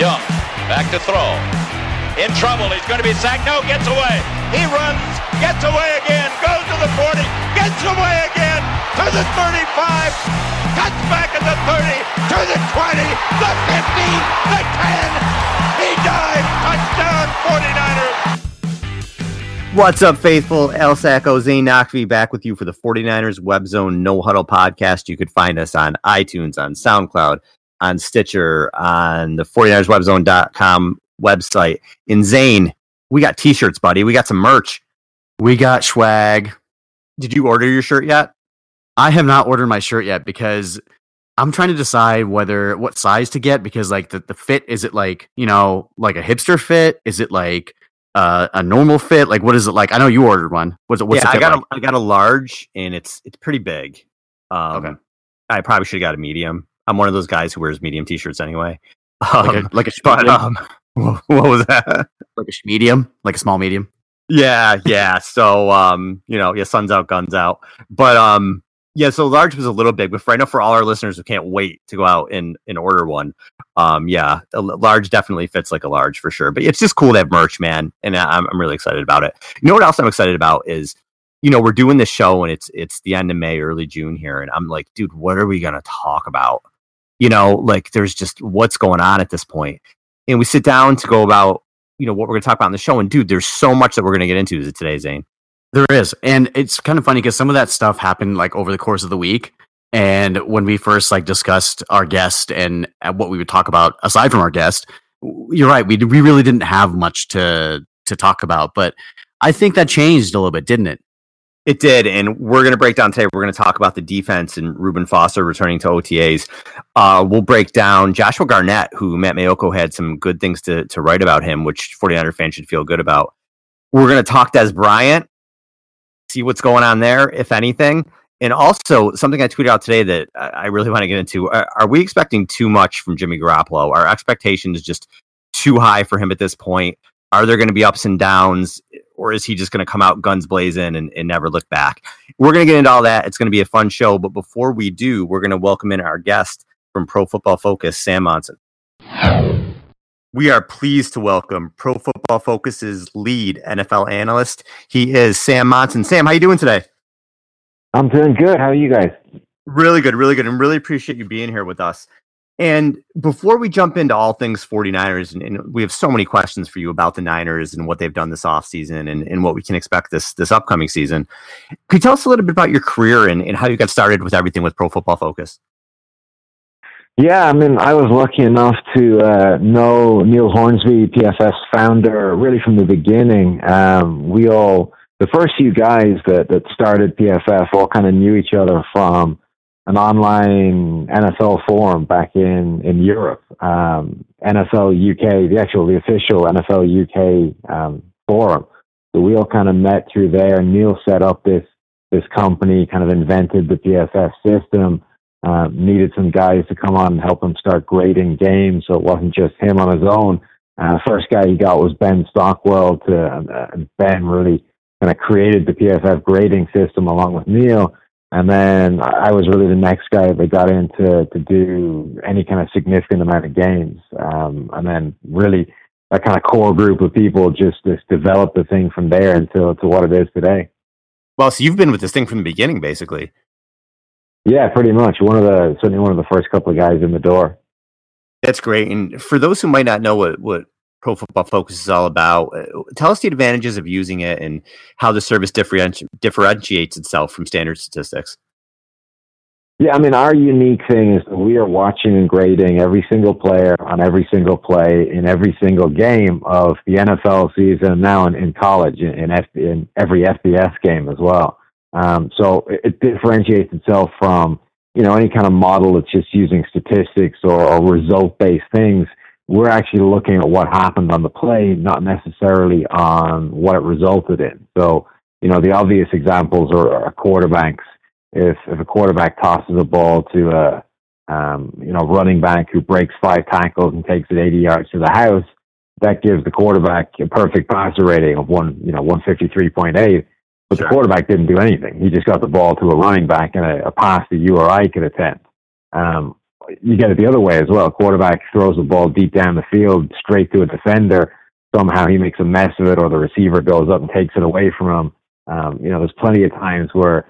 Young, back to throw. In trouble, he's going to be sacked. No, gets away. He runs, gets away again, goes to the 40, gets away again, to the 35, cuts back at the 30, to the 20, the 15, the 10. He dives, touchdown, 49ers. What's up, faithful? Al Sacco Zane Nakvi back with you for the 49ers Web Zone No Huddle podcast. You could find us on iTunes, on SoundCloud, on Stitcher, on the 49erswebzone.com website. In Zane, we got t shirts, buddy. We got some merch. We got swag. Did you order your shirt yet? I have not ordered my shirt yet because I'm trying to decide whether what size to get because like the, the fit is it like, you know, like a hipster fit? Is it like uh, a normal fit? Like, what is it like? I know you ordered one. What's it? What's yeah, I got like? a I got a large, and it's it's pretty big. Um, Okay. I probably should have got a medium. I'm one of those guys who wears medium t-shirts anyway. like Um, a like a but um, what was that? like a medium, like a small medium. Yeah, yeah. So um, you know, yeah, sun's out, guns out. But um, yeah, so large was a little big, but for I know for all our listeners who can't wait to go out and, and order one, um, yeah, a large definitely fits like a large for sure. But it's just cool to have merch, man, and I'm I'm really excited about it. You know what else I'm excited about is, you know, we're doing this show and it's it's the end of May, early June here, and I'm like, dude, what are we gonna talk about? You know, like there's just what's going on at this point, and we sit down to go about you know what we're going to talk about in the show. And dude, there's so much that we're going to get into today, Zane. There is, and it's kind of funny because some of that stuff happened like over the course of the week. And when we first like discussed our guest and what we would talk about aside from our guest, you're right. We we really didn't have much to to talk about, but I think that changed a little bit, didn't it? It did, and we're going to break down today. We're going to talk about the defense and Reuben Foster returning to OTAs. Uh, we'll break down Joshua Garnett, who Matt Maiocco had some good things to to write about him, which 49er fans should feel good about. We're going to talk Dez Bryant, see what's going on there, if anything. And also something I tweeted out today that I really want to get into. Are, are we expecting too much from Jimmy Garoppolo? Are expectations just too high for him at this point? Are there going to be ups and downs, or is he just going to come out guns blazing and, and never look back? We're going to get into all that. It's going to be a fun show. But before we do, we're going to welcome in our guest from Pro Football Focus, Sam Monson. We are pleased to welcome Pro Football Focus's lead NFL analyst. He is Sam Monson. Sam, how you doing today? I'm doing good. How are you guys? Really good, really good, and really appreciate you being here with us. And before we jump into all things 49ers, and, and we have so many questions for you about the Niners and what they've done this offseason and, and what we can expect this this upcoming season. Could you tell us a little bit about your career and, and how you got started with everything with Pro Football Focus? Yeah, I mean, I was lucky enough to uh, know Neil Hornsby, PFF's founder, really from the beginning. Um, we all, the first few guys that, that started PFF, all kind of knew each other from an online NFL forum back in, in Europe. Um, NFL UK, the actual, the official NFL UK um, forum. So we all kind of met through there. Neil set up this this company, kind of invented the PFF system. Uh, needed some guys to come on and help him start grading games, so it wasn't just him on his own. Uh, first guy he got was Ben Stockwell. To uh, Ben really kind of created the PFF grading system along with Neil, and then I was really the next guy that got into to do any kind of significant amount of games, um, and then really that kind of core group of people just just developed the thing from there until to what it is today. Well, so you've been with this thing from the beginning, basically. Yeah, pretty much. One of the certainly one of the first couple of guys in the door. That's great. And for those who might not know what, what Pro Football Focus is all about, uh, tell us the advantages of using it and how the service differenti- differentiates itself from standard statistics. Yeah, I mean, our unique thing is that we are watching and grading every single player on every single play in every single game of the NFL season, now in, in college, in, in, F, in every FBS game as well. Um, so it, it differentiates itself from, you know, any kind of model that's just using statistics or, or result-based things. We're actually looking at what happened on the play, not necessarily on what it resulted in. So, you know, the obvious examples are, are quarterbacks if if a quarterback tosses a ball to a um, you know running back who breaks five tackles and takes it 80 yards to the house, that gives the quarterback a perfect passer rating of one you know 153.8. But Sure. the quarterback didn't do anything. He just got the ball to a running back and a, a pass that you or I could attempt. Um, you get it the other way as well. Quarterback throws the ball deep down the field, straight to a defender. Somehow he makes a mess of it, or the receiver goes up and takes it away from him. Um, you know, there's plenty of times where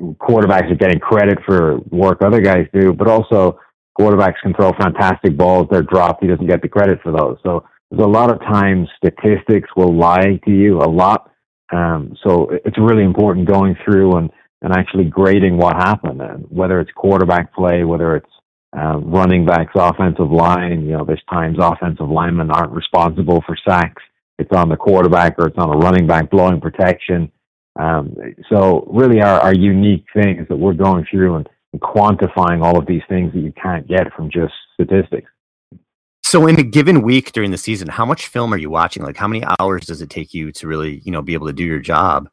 quarterbacks are getting credit for work other guys do, but also quarterbacks can throw fantastic balls. They're dropped. He doesn't get the credit for those. So there's a lot of times statistics will lie to you a lot. Um, so it's really important going through and, and actually grading what happened, and whether it's quarterback play, whether it's uh, running backs, offensive line. You know, there's times offensive linemen aren't responsible for sacks. It's on the quarterback or it's on the running back blowing protection. Um, so really our, our unique things that we're going through and, and quantifying all of these things that you can't get from just statistics. So in a given week during the season, how much film are you watching? Like how many hours does it take you to really, you know, be able to do your job?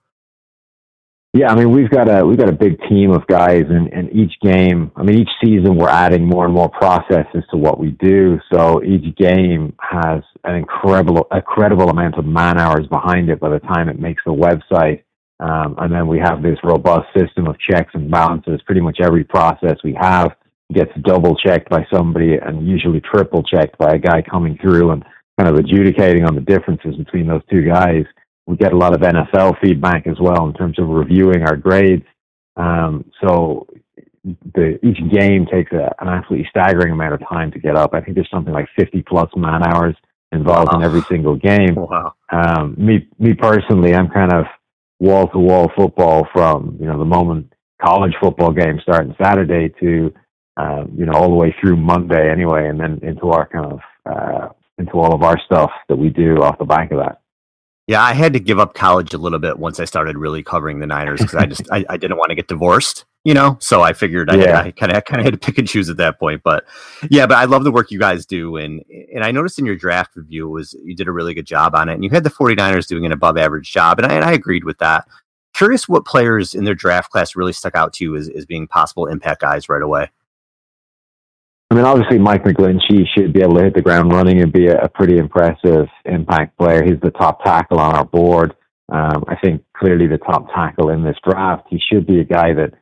Yeah, I mean we've got a we've got a big team of guys, and, and each game, I mean each season we're adding more and more processes to what we do. So each game has an incredible incredible amount of man hours behind it by the time it makes the website. Um, and then we have this robust system of checks and balances. Pretty much every process we have gets double checked by somebody, and usually triple checked by a guy coming through and kind of adjudicating on the differences between those two guys we get a lot of NFL feedback as well in terms of reviewing our grades. Um, so the, each game takes a, an absolutely staggering amount of time to get up. I think there's something like 50 plus man hours involved wow. in every single game. Wow. Um, me, me personally, I'm kind of wall to wall football from, you know, the moment college football games starting Saturday to, um, you know, all the way through Monday anyway, and then into our kind of, uh, into all of our stuff that we do off the back of that. Yeah, I had to give up college a little bit once I started really covering the Niners because I just I, I, didn't want to get divorced, you know. So I figured I yeah. kind of kind of had to pick and choose at that point. But yeah, but I love the work you guys do, and and I noticed in your draft review was you did a really good job on it, and you had the 49ers doing an above average job, and I, and I agreed with that. Curious what players in their draft class really stuck out to you as, as being possible impact guys right away. I mean, obviously, Mike McGlinchey should be able to hit the ground running and be a, a pretty impressive impact player. He's the top tackle on our board. Um, I think clearly the top tackle in this draft. He should be a guy that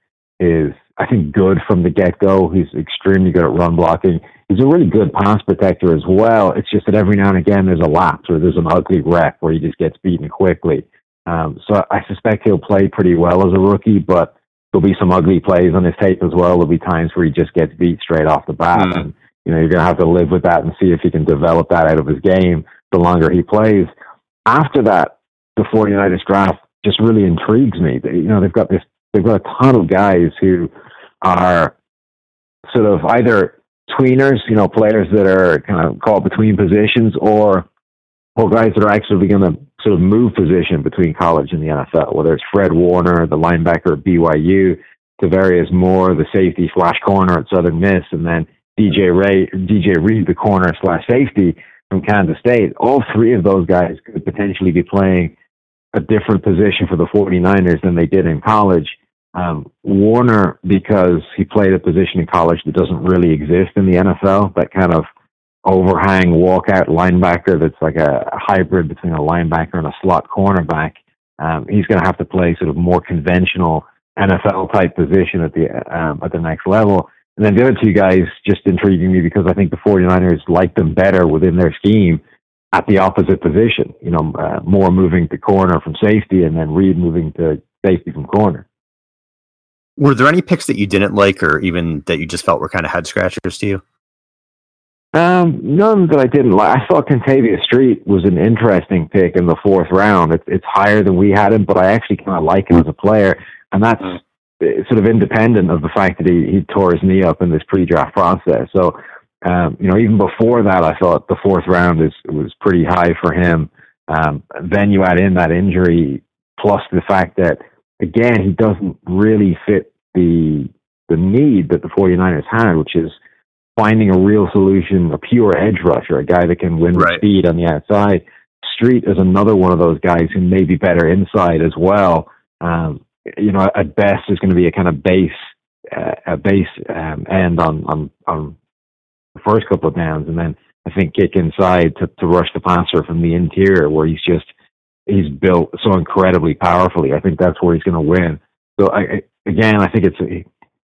is, I think, good from the get go. He's extremely good at run blocking. He's a really good pass protector as well. It's just that every now and again there's a lapse or there's an ugly rep where he just gets beaten quickly. Um, so I suspect he'll play pretty well as a rookie, but there'll be some ugly plays on his tape as well. There'll be times where he just gets beat straight off the bat. Mm. And, you know, you're going to have to live with that and see if he can develop that out of his game the longer he plays. After that, the 49ers draft just really intrigues me. You know, they've got this, they've got a ton of guys who are sort of either tweeners, you know, players that are kind of caught between positions or, or guys that are actually going to sort of move position between college and the NFL, whether it's Fred Warner, the linebacker at BYU, Tarvarius Moore, the safety slash corner at Southern Miss, and then DJ Ray, DJ Reed, the corner slash safety from Kansas State. All three of those guys could potentially be playing a different position for the 49ers than they did in college. Um, Warner, because he played a position in college that doesn't really exist in the NFL, that kind of overhang walkout linebacker that's like a, hybrid between a linebacker and a slot cornerback. Um, he's going to have to play sort of more conventional NFL type position at the um, at the next level. And then the other two guys just intriguing me because I think the 49ers like them better within their scheme at the opposite position. You know, uh, more moving to corner from safety and then Reed moving to safety from corner. Were there any picks that you didn't like or even that you just felt were kind of head scratchers to you? Um, none that I didn't like. I thought Kentavius Street was an interesting pick in the fourth round. It's it's higher than we had him, but I actually kind of like him as a player, and that's mm. sort of independent of the fact that he, he tore his knee up in this pre-draft process. So, um, you know, even before that, I thought the fourth round is was pretty high for him. Um, then you add in that injury, plus the fact that again he doesn't really fit the the need that the 49ers had, which is finding a real solution, a pure edge rusher, a guy that can win right. speed on the outside. Street is another one of those guys who may be better inside as well. Um, you know, at best is going to be a kind of base, uh, a base um, end on, on on the first couple of downs, and then I think kick inside to, to rush the passer from the interior, where he's just he's built so incredibly powerfully. I think that's where he's going to win. So I, again, I think it's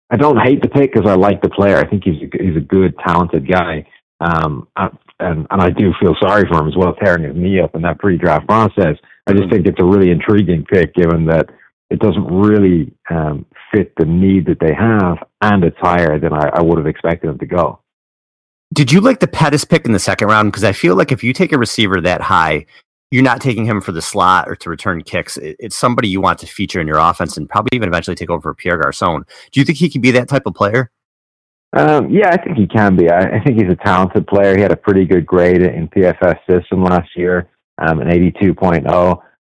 I don't hate the pick because I like the player. I think he's a, he's a good, talented guy. Um, and and I do feel sorry for him as well, tearing his knee up in that pre-draft process. I just think it's a really intriguing pick, given that it doesn't really um, fit the need that they have, and it's higher than I, I would have expected them to go. Did you like the Pettis pick in the second round? Because I feel like if you take a receiver that high, you're not taking him for the slot or to return kicks. It's somebody you want to feature in your offense and probably even eventually take over for Pierre Garcon. Do you think he can be that type of player? Um, yeah, I think he can be. I, I, think he's a talented player. He had a pretty good grade in PFF's system last year, um, an 82.0.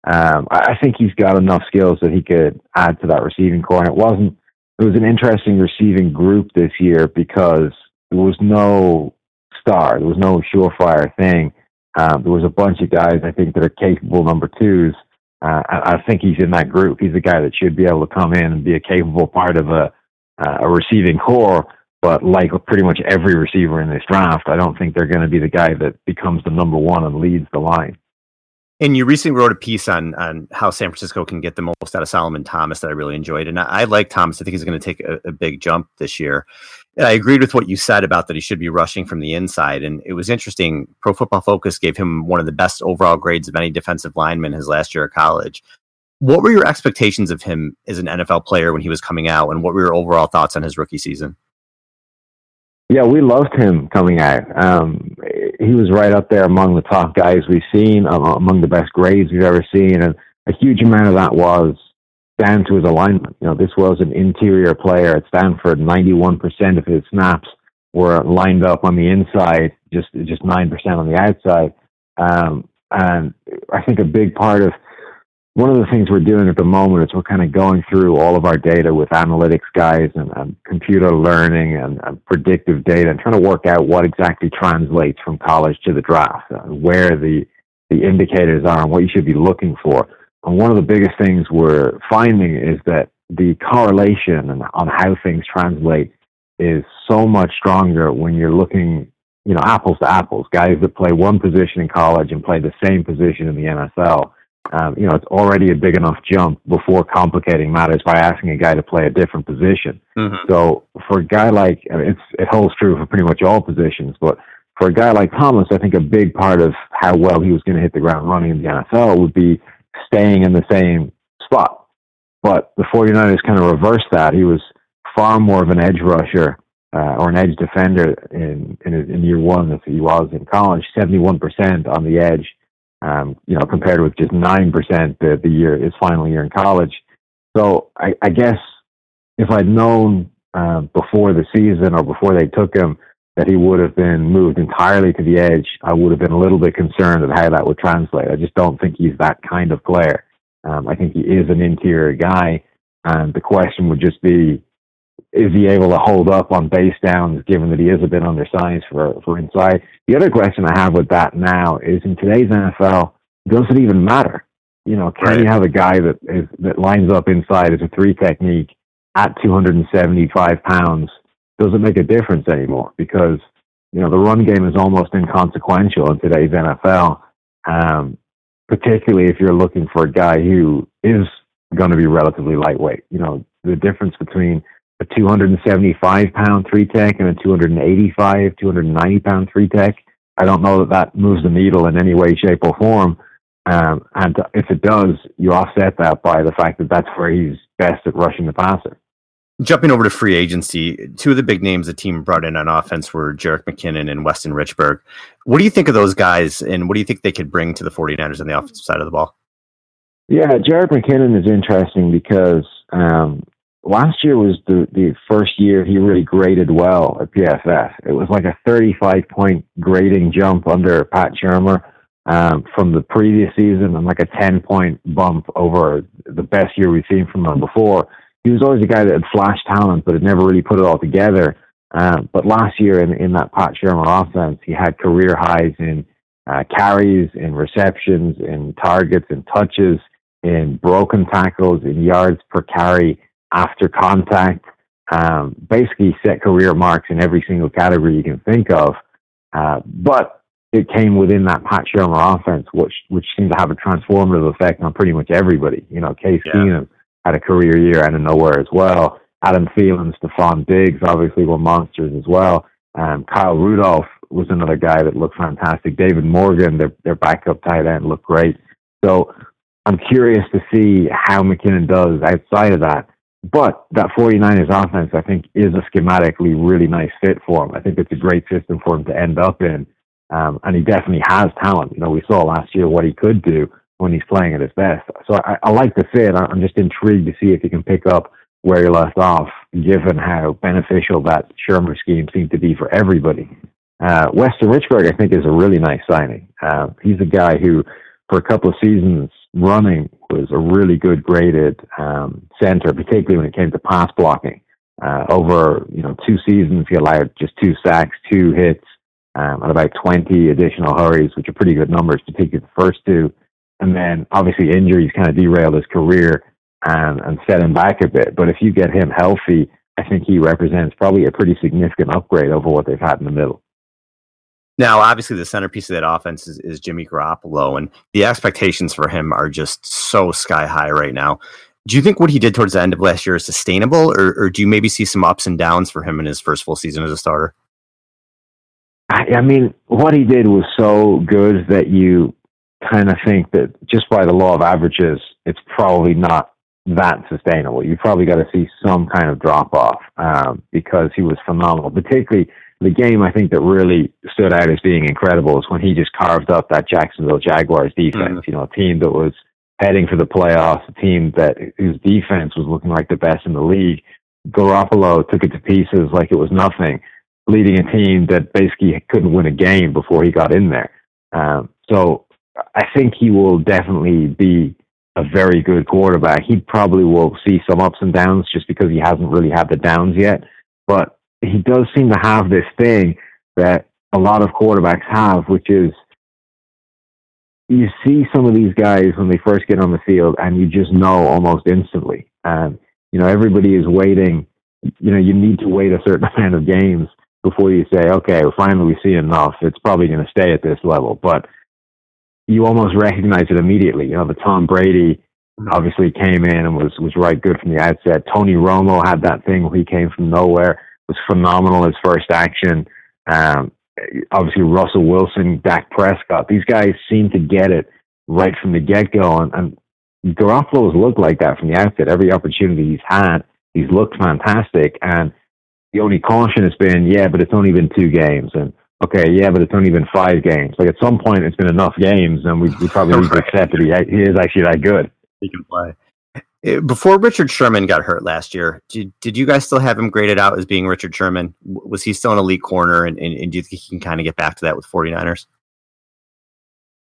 Um, I, I think he's got enough skills that he could add to that receiving corps. And it wasn't. It was an interesting receiving group this year because there was no star. There was no surefire thing. Um, there was a bunch of guys I think that are capable number twos. Uh, I, I think he's in that group. He's a guy that should be able to come in and be a capable part of a uh, a receiving corps. But like pretty much every receiver in this draft, I don't think they're going to be the guy that becomes the number one and leads the line. And you recently wrote a piece on on how San Francisco can get the most out of Solomon Thomas that I really enjoyed, and I, I like Thomas. I think he's going to take a, a, big jump this year. I agreed with what you said about that he should be rushing from the inside, and it was interesting. Pro Football Focus gave him one of the best overall grades of any defensive lineman his last year of college. What were your expectations of him as an NFL player when he was coming out, and what were your overall thoughts on his rookie season? Yeah, we loved him coming out. Um, he was right up there among the top guys we've seen, um, among the best grades we've ever seen, and a huge amount of that was down to his alignment. You know, this was an interior player at Stanford. Ninety-one percent of his snaps were lined up on the inside, just just nine percent on the outside. Um, and I think a big part of one of the things we're doing at the moment is we're kind of going through all of our data with analytics guys and, and computer learning and, and, predictive data and trying to work out what exactly translates from college to the draft, uh, where the the indicators are and what you should be looking for. And one of the biggest things we're finding is that the correlation on how things translate is so much stronger when you're looking, you know, apples to apples. Guys that play one position in college and play the same position in the NFL um, you know, it's already a big enough jump before complicating matters by asking a guy to play a different position. Mm-hmm. So for a guy like, I mean, it's, it holds true for pretty much all positions, but for a guy like Thomas, I think a big part of how well he was going to hit the ground running in the NFL would be staying in the same spot. But the 49ers kind of reversed that. He was far more of an edge rusher uh, or an edge defender in, in, in year one than he was in college, 71% on the edge um, you know, compared with just 9% the, the year, his final year in college. So I, I guess if I'd known uh, before the season or before they took him that he would have been moved entirely to the edge, I would have been a little bit concerned of how that would translate. I just don't think he's that kind of player. Um, I think he is an interior guy, and the question would just be is he able to hold up on base downs given that he is a bit undersized for, for inside? The other question I have with that now is in today's NFL, does it even matter? You know, can right. you have a guy that is, that lines up inside as a three technique at 275 pounds? Does it make a difference anymore? Because, you know, the run game is almost inconsequential in today's NFL. Um, particularly if you're looking for a guy who is going to be relatively lightweight. You know, the difference between a 275 pound three tech and a 285, 290 pound three tech. I don't know that that moves the needle in any way, shape, or form. Um, and if it does, you offset that by the fact that that's where he's best at rushing the passer. Jumping over to free agency, two of the big names the team brought in on offense were Jerick McKinnon and Weston Richburg. What do you think of those guys, and what do you think they could bring to the 49ers on the offensive side of the ball? Yeah, Jerick McKinnon is interesting because um, last year was the, the first year he really graded well at PFF. It was like a 35 point grading jump under Pat Shurmur um, from the previous season and like a 10 point bump over the best year we've seen from him before. He was always a guy that had flash talent, but had never really put it all together. Um, but last year in, in that Pat Shurmur offense, he had career highs in uh, carries, in receptions, in targets, in touches, in broken tackles, in yards per carry after contact, um, basically set career marks in every single category you can think of. Uh, but it came within that Pat Shurmur offense, which which seemed to have a transformative effect on pretty much everybody. You know, Case yeah. Keenum had a career year out of nowhere as well. Adam Thielen, Stefon Diggs, obviously were monsters as well. Um, Kyle Rudolph was another guy that looked fantastic. David Morgan, their their backup tight end, looked great. So I'm curious to see how McKinnon does outside of that. But that 49ers offense, I think, is a schematically really nice fit for him. I think it's a great system for him to end up in. Um, and he definitely has talent. You know, we saw last year what he could do when he's playing at his best. So I, I like the fit. I'm just intrigued to see if he can pick up where he left off, given how beneficial that Shurmur scheme seemed to be for everybody. Uh, Weston Richburg, I think, is a really nice signing. Uh, he's a guy who, for a couple of seasons running, was a really good graded um, center, particularly when it came to pass blocking. Uh, over you know two seasons, he allowed just two sacks, two hits, um, and about 20 additional hurries, which are pretty good numbers, particularly the first two. And then obviously injuries kind of derailed his career and, and set him back a bit. But if you get him healthy, I think he represents probably a pretty significant upgrade over what they've had in the middle. Now, obviously, the centerpiece of that offense is, is Jimmy Garoppolo, and the expectations for him are just so sky high right now. Do you think what he did towards the end of last year is sustainable, or, or do you maybe see some ups and downs for him in his first full season as a starter? I, I mean, what he did was so good that you kind of think that just by the law of averages, it's probably not that sustainable. You probably got to see some kind of drop off um, because he was phenomenal. Particularly the game, I think that really stood out as being incredible is when he just carved up that Jacksonville Jaguars defense. Mm. You know, a team that was heading for the playoffs, a team that whose defense was looking like the best in the league. Garoppolo took it to pieces like it was nothing, leading a team that basically couldn't win a game before he got in there. Um, so I think he will definitely be a very good quarterback. He probably will see some ups and downs just because he hasn't really had the downs yet. But he does seem to have this thing that a lot of quarterbacks have, which is you see some of these guys when they first get on the field and you just know almost instantly. And, you know, everybody is waiting. You know, you need to wait a certain amount of games before you say, okay, well, finally we see enough. It's probably going to stay at this level. But you almost recognize it immediately. You know, the Tom Brady obviously came in and was was right good from the outset. Tony Romo had that thing where he came from nowhere, was phenomenal his first action. Um, obviously Russell Wilson, Dak Prescott, these guys seem to get it right from the get go, and, and Garoppolo has looked like that from the outset. Every opportunity he's had, he's looked fantastic, and the only caution has been, yeah, but it's only been two games, and okay, yeah, but it's only been five games. Like at some point, it's been enough games, and we, we probably need to accept that he, he is actually that good. He can play. Eh, before Richard Sherman got hurt last year, did, did you guys still have him graded out as being Richard Sherman? Was he still an elite corner, and, and, and do you think he can kind of get back to that with 49ers?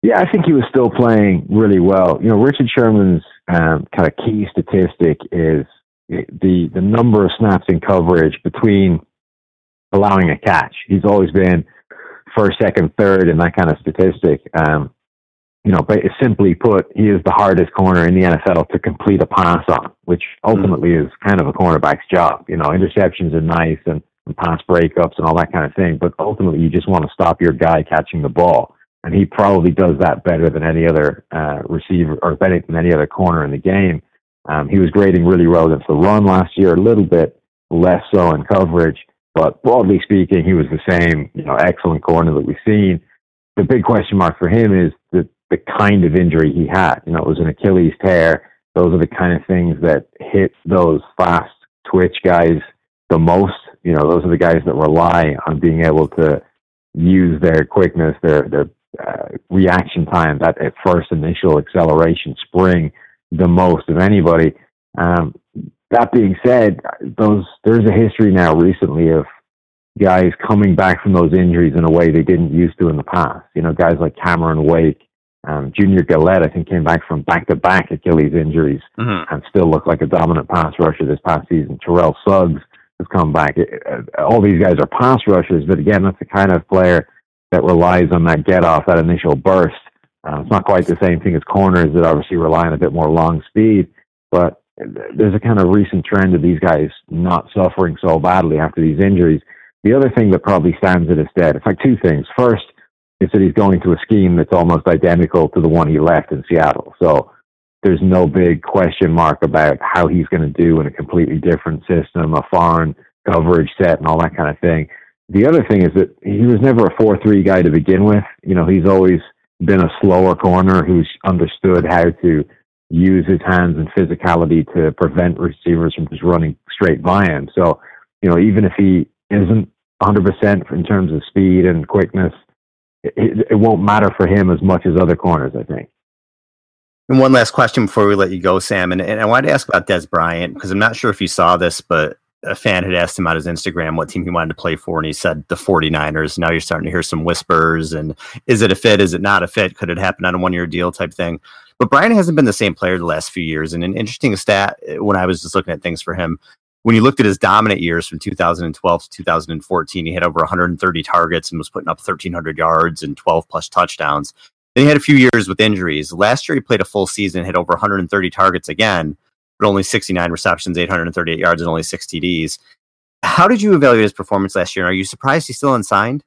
Yeah, I think he was still playing really well. You know, Richard Sherman's um, kind of key statistic is the the number of snaps in coverage between allowing a catch. He's always been first, second, third, and that kind of statistic. Um, you know, but simply put, he is the hardest corner in the NFL to complete a pass on, which ultimately mm. is kind of a cornerback's job. You know, interceptions are nice and, and pass breakups and all that kind of thing, but ultimately you just want to stop your guy catching the ball. And he probably does that better than any other uh, receiver or better than any other corner in the game. Um, he was grading really well against the run last year, a little bit less so in coverage. But broadly speaking, he was the same, you know, excellent corner that we've seen. The big question mark for him is the, the kind of injury he had. You know, it was an Achilles tear. Those are the kind of things that hit those fast twitch guys the most. You know, those are the guys that rely on being able to use their quickness, their their uh, reaction time, that first initial acceleration spring the most of anybody. Um, that being said, those there's a history now recently of guys coming back from those injuries in a way they didn't used to in the past. You know, guys like Cameron Wake, um, Junior Galette, I think came back from back-to-back Achilles injuries mm-hmm. and still looked like a dominant pass rusher this past season. Terrell Suggs has come back. all these guys are pass rushers, but again, that's the kind of player that relies on that get off, that initial burst. Uh, it's not quite the same thing as corners that obviously rely on a bit more long speed, but there's a kind of recent trend of these guys not suffering so badly after these injuries. The other thing that probably stands in his stead, in fact, two things. First, is that he's going to a scheme that's almost identical to the one he left in Seattle. So there's no big question mark about how he's going to do in a completely different system, a foreign coverage set, and all that kind of thing. The other thing is that he was never a 4 3 guy to begin with. You know, he's always been a slower corner who's understood how to use his hands and physicality to prevent receivers from just running straight by him. So, you know, even if he isn't 100% in terms of speed and quickness, it, it won't matter for him as much as other corners, I think. And one last question before we let you go, Sam. And, and I wanted to ask about Dez Bryant because I'm not sure if you saw this, but a fan had asked him on his Instagram what team he wanted to play for, and he said the 49ers. Now you're starting to hear some whispers and is it a fit? Is it not a fit? Could it happen on a one year deal type thing? But Brian hasn't been the same player the last few years. And an interesting stat eh, when I was just looking at things for him, when you looked at his dominant years from 2012 to 2014, he had over 130 targets and was putting up 1,300 yards and 12 plus touchdowns. Then he had a few years with injuries. Last year, he played a full season, hit over 130 targets again, but only 69 receptions, 838 yards, and only six TDs. How did you evaluate his performance last year? are you surprised he's still unsigned?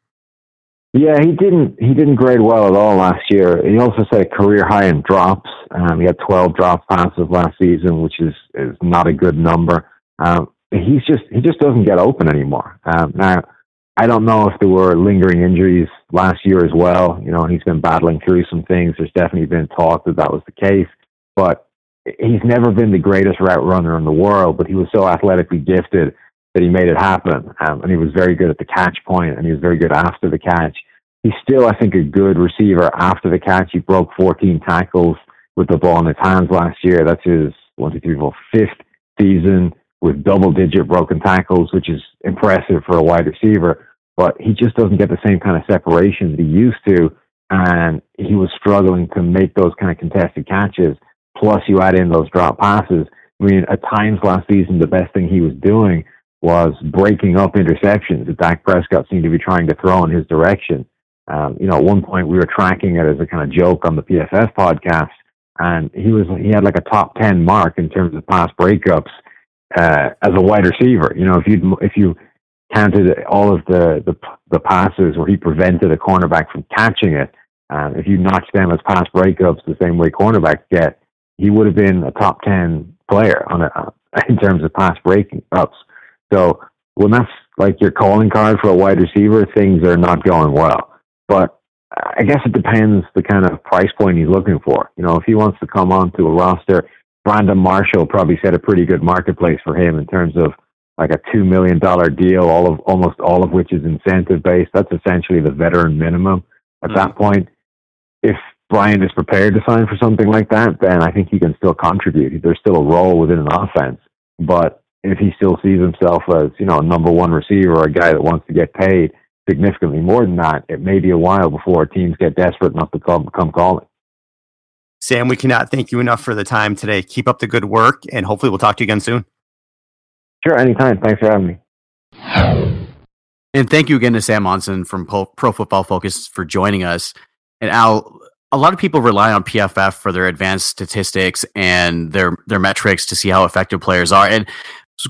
Yeah, he didn't. He didn't grade well at all last year. He also set a career high in drops. Um, he had 12 drop passes last season, which is is not a good number. Um, he's just he just doesn't get open anymore. Um, now, I don't know if there were lingering injuries last year as well. You know, he's been battling through some things. There's definitely been talk that that was the case, but he's never been the greatest route runner in the world. But he was so athletically gifted that he made it happen. Um, and he was very good at the catch point and he was very good after the catch. He's still, I think, a good receiver after the catch. He broke 14 tackles with the ball in his hands last year. That's his one, two, three, four, fifth season with double digit broken tackles, which is impressive for a wide receiver. But he just doesn't get the same kind of separation that he used to. And he was struggling to make those kind of contested catches. Plus, you add in those drop passes. I mean, at times last season, the best thing he was doing was breaking up interceptions that Dak Prescott seemed to be trying to throw in his direction. Um, you know, at one point we were tracking it as a kind of joke on the PFF podcast, and he was he had like a top ten mark in terms of pass breakups uh, as a wide receiver. You know, if you if you counted all of the, the the passes where he prevented a cornerback from catching it, um, if you notched them as pass breakups the same way cornerbacks get, he would have been a top ten player on uh, in terms of pass breaking ups. So when that's like your calling card for a wide receiver, things are not going well. But I guess it depends the kind of price point he's looking for. You know, if he wants to come onto a roster, Brandon Marshall probably set a pretty good marketplace for him in terms of like a two million dollar deal, all of almost all of which is incentive based. That's essentially the veteran minimum at mm-hmm. that point. If Brian is prepared to sign for something like that, then I think he can still contribute. There's still a role within an offense. But if he still sees himself as, you know, a number one receiver or a guy that wants to get paid significantly more than that, it may be a while before teams get desperate enough to come, come calling. Sam, we cannot thank you enough for the time today. Keep up the good work, and hopefully we'll talk to you again soon. Sure, anytime. Thanks for having me. And thank you again to Sam Monson from Pro Football Focus for joining us. And Al, a lot of people rely on PFF for their advanced statistics and their their metrics to see how effective players are. And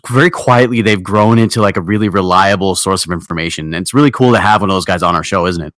very quietly they've grown into like a really reliable source of information. And it's really cool to have one of those guys on our show, isn't it?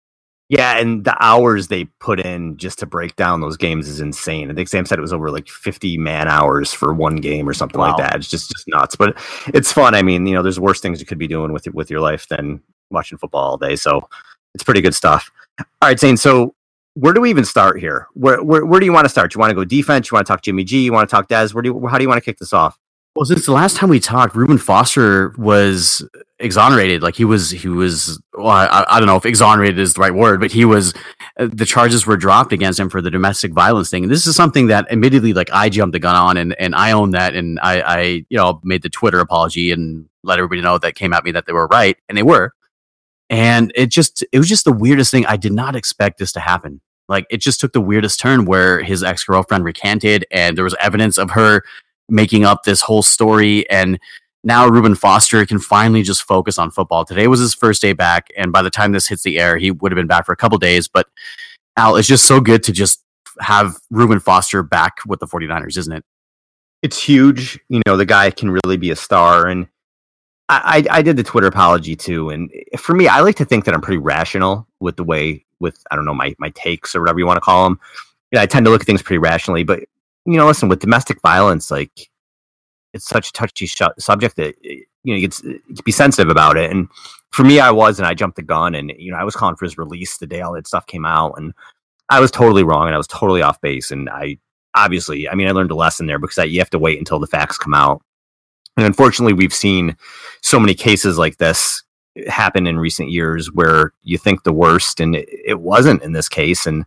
Yeah, and the hours they put in just to break down those games is insane. I think Sam said it was over like 50 man hours for one game or something wow. like that. It's just just nuts, but it's fun. I mean, you know, there's worse things you could be doing with with your life than watching football all day. So it's pretty good stuff. All right, Zane. So where do we even start here? Where where, where do you want to start? Do you want to go defense? You want to talk Jimmy G? You want to talk Dez? Where do you, how do you want to kick this off? Well, since the last time we talked, Reuben Foster was exonerated. Like he was, he was. Well, I, I don't know if exonerated is the right word, but he was. Uh, the charges were dropped against him for the domestic violence thing. And this is something that, admittedly, like I jumped the gun on, and and I own that, and I, I, you know, made the Twitter apology and let everybody know that came at me that they were right, and they were. And it just, it was just the weirdest thing. I did not expect this to happen. Like it just took the weirdest turn where his ex girlfriend recanted, and there was evidence of her making up this whole story. And now Reuben Foster can finally just focus on football. Today was his first day back, and by the time this hits the air, he would have been back for a couple days. But Al, it's just so good to just have Reuben Foster back with the 49ers, isn't it? It's huge. You know, the guy can really be a star. And I, I, I did the Twitter apology too. And for me, I like to think that I'm pretty rational with the way, with, I don't know, my, my takes or whatever you want to call them. You know, I tend to look at things pretty rationally, but you know, listen with domestic violence, like it's such a touchy sh- subject that eh, you know you get to eh, be sensitive about it. And for me, I was, and I jumped the gun, and you know, I was calling for his release the day all that stuff came out, and I was totally wrong, and I was totally off base, and I obviously, I mean, I learned a lesson there because I, you have to wait until the facts come out. And unfortunately, we've seen so many cases like this happen in recent years where you think the worst, and it, it wasn't in this case. And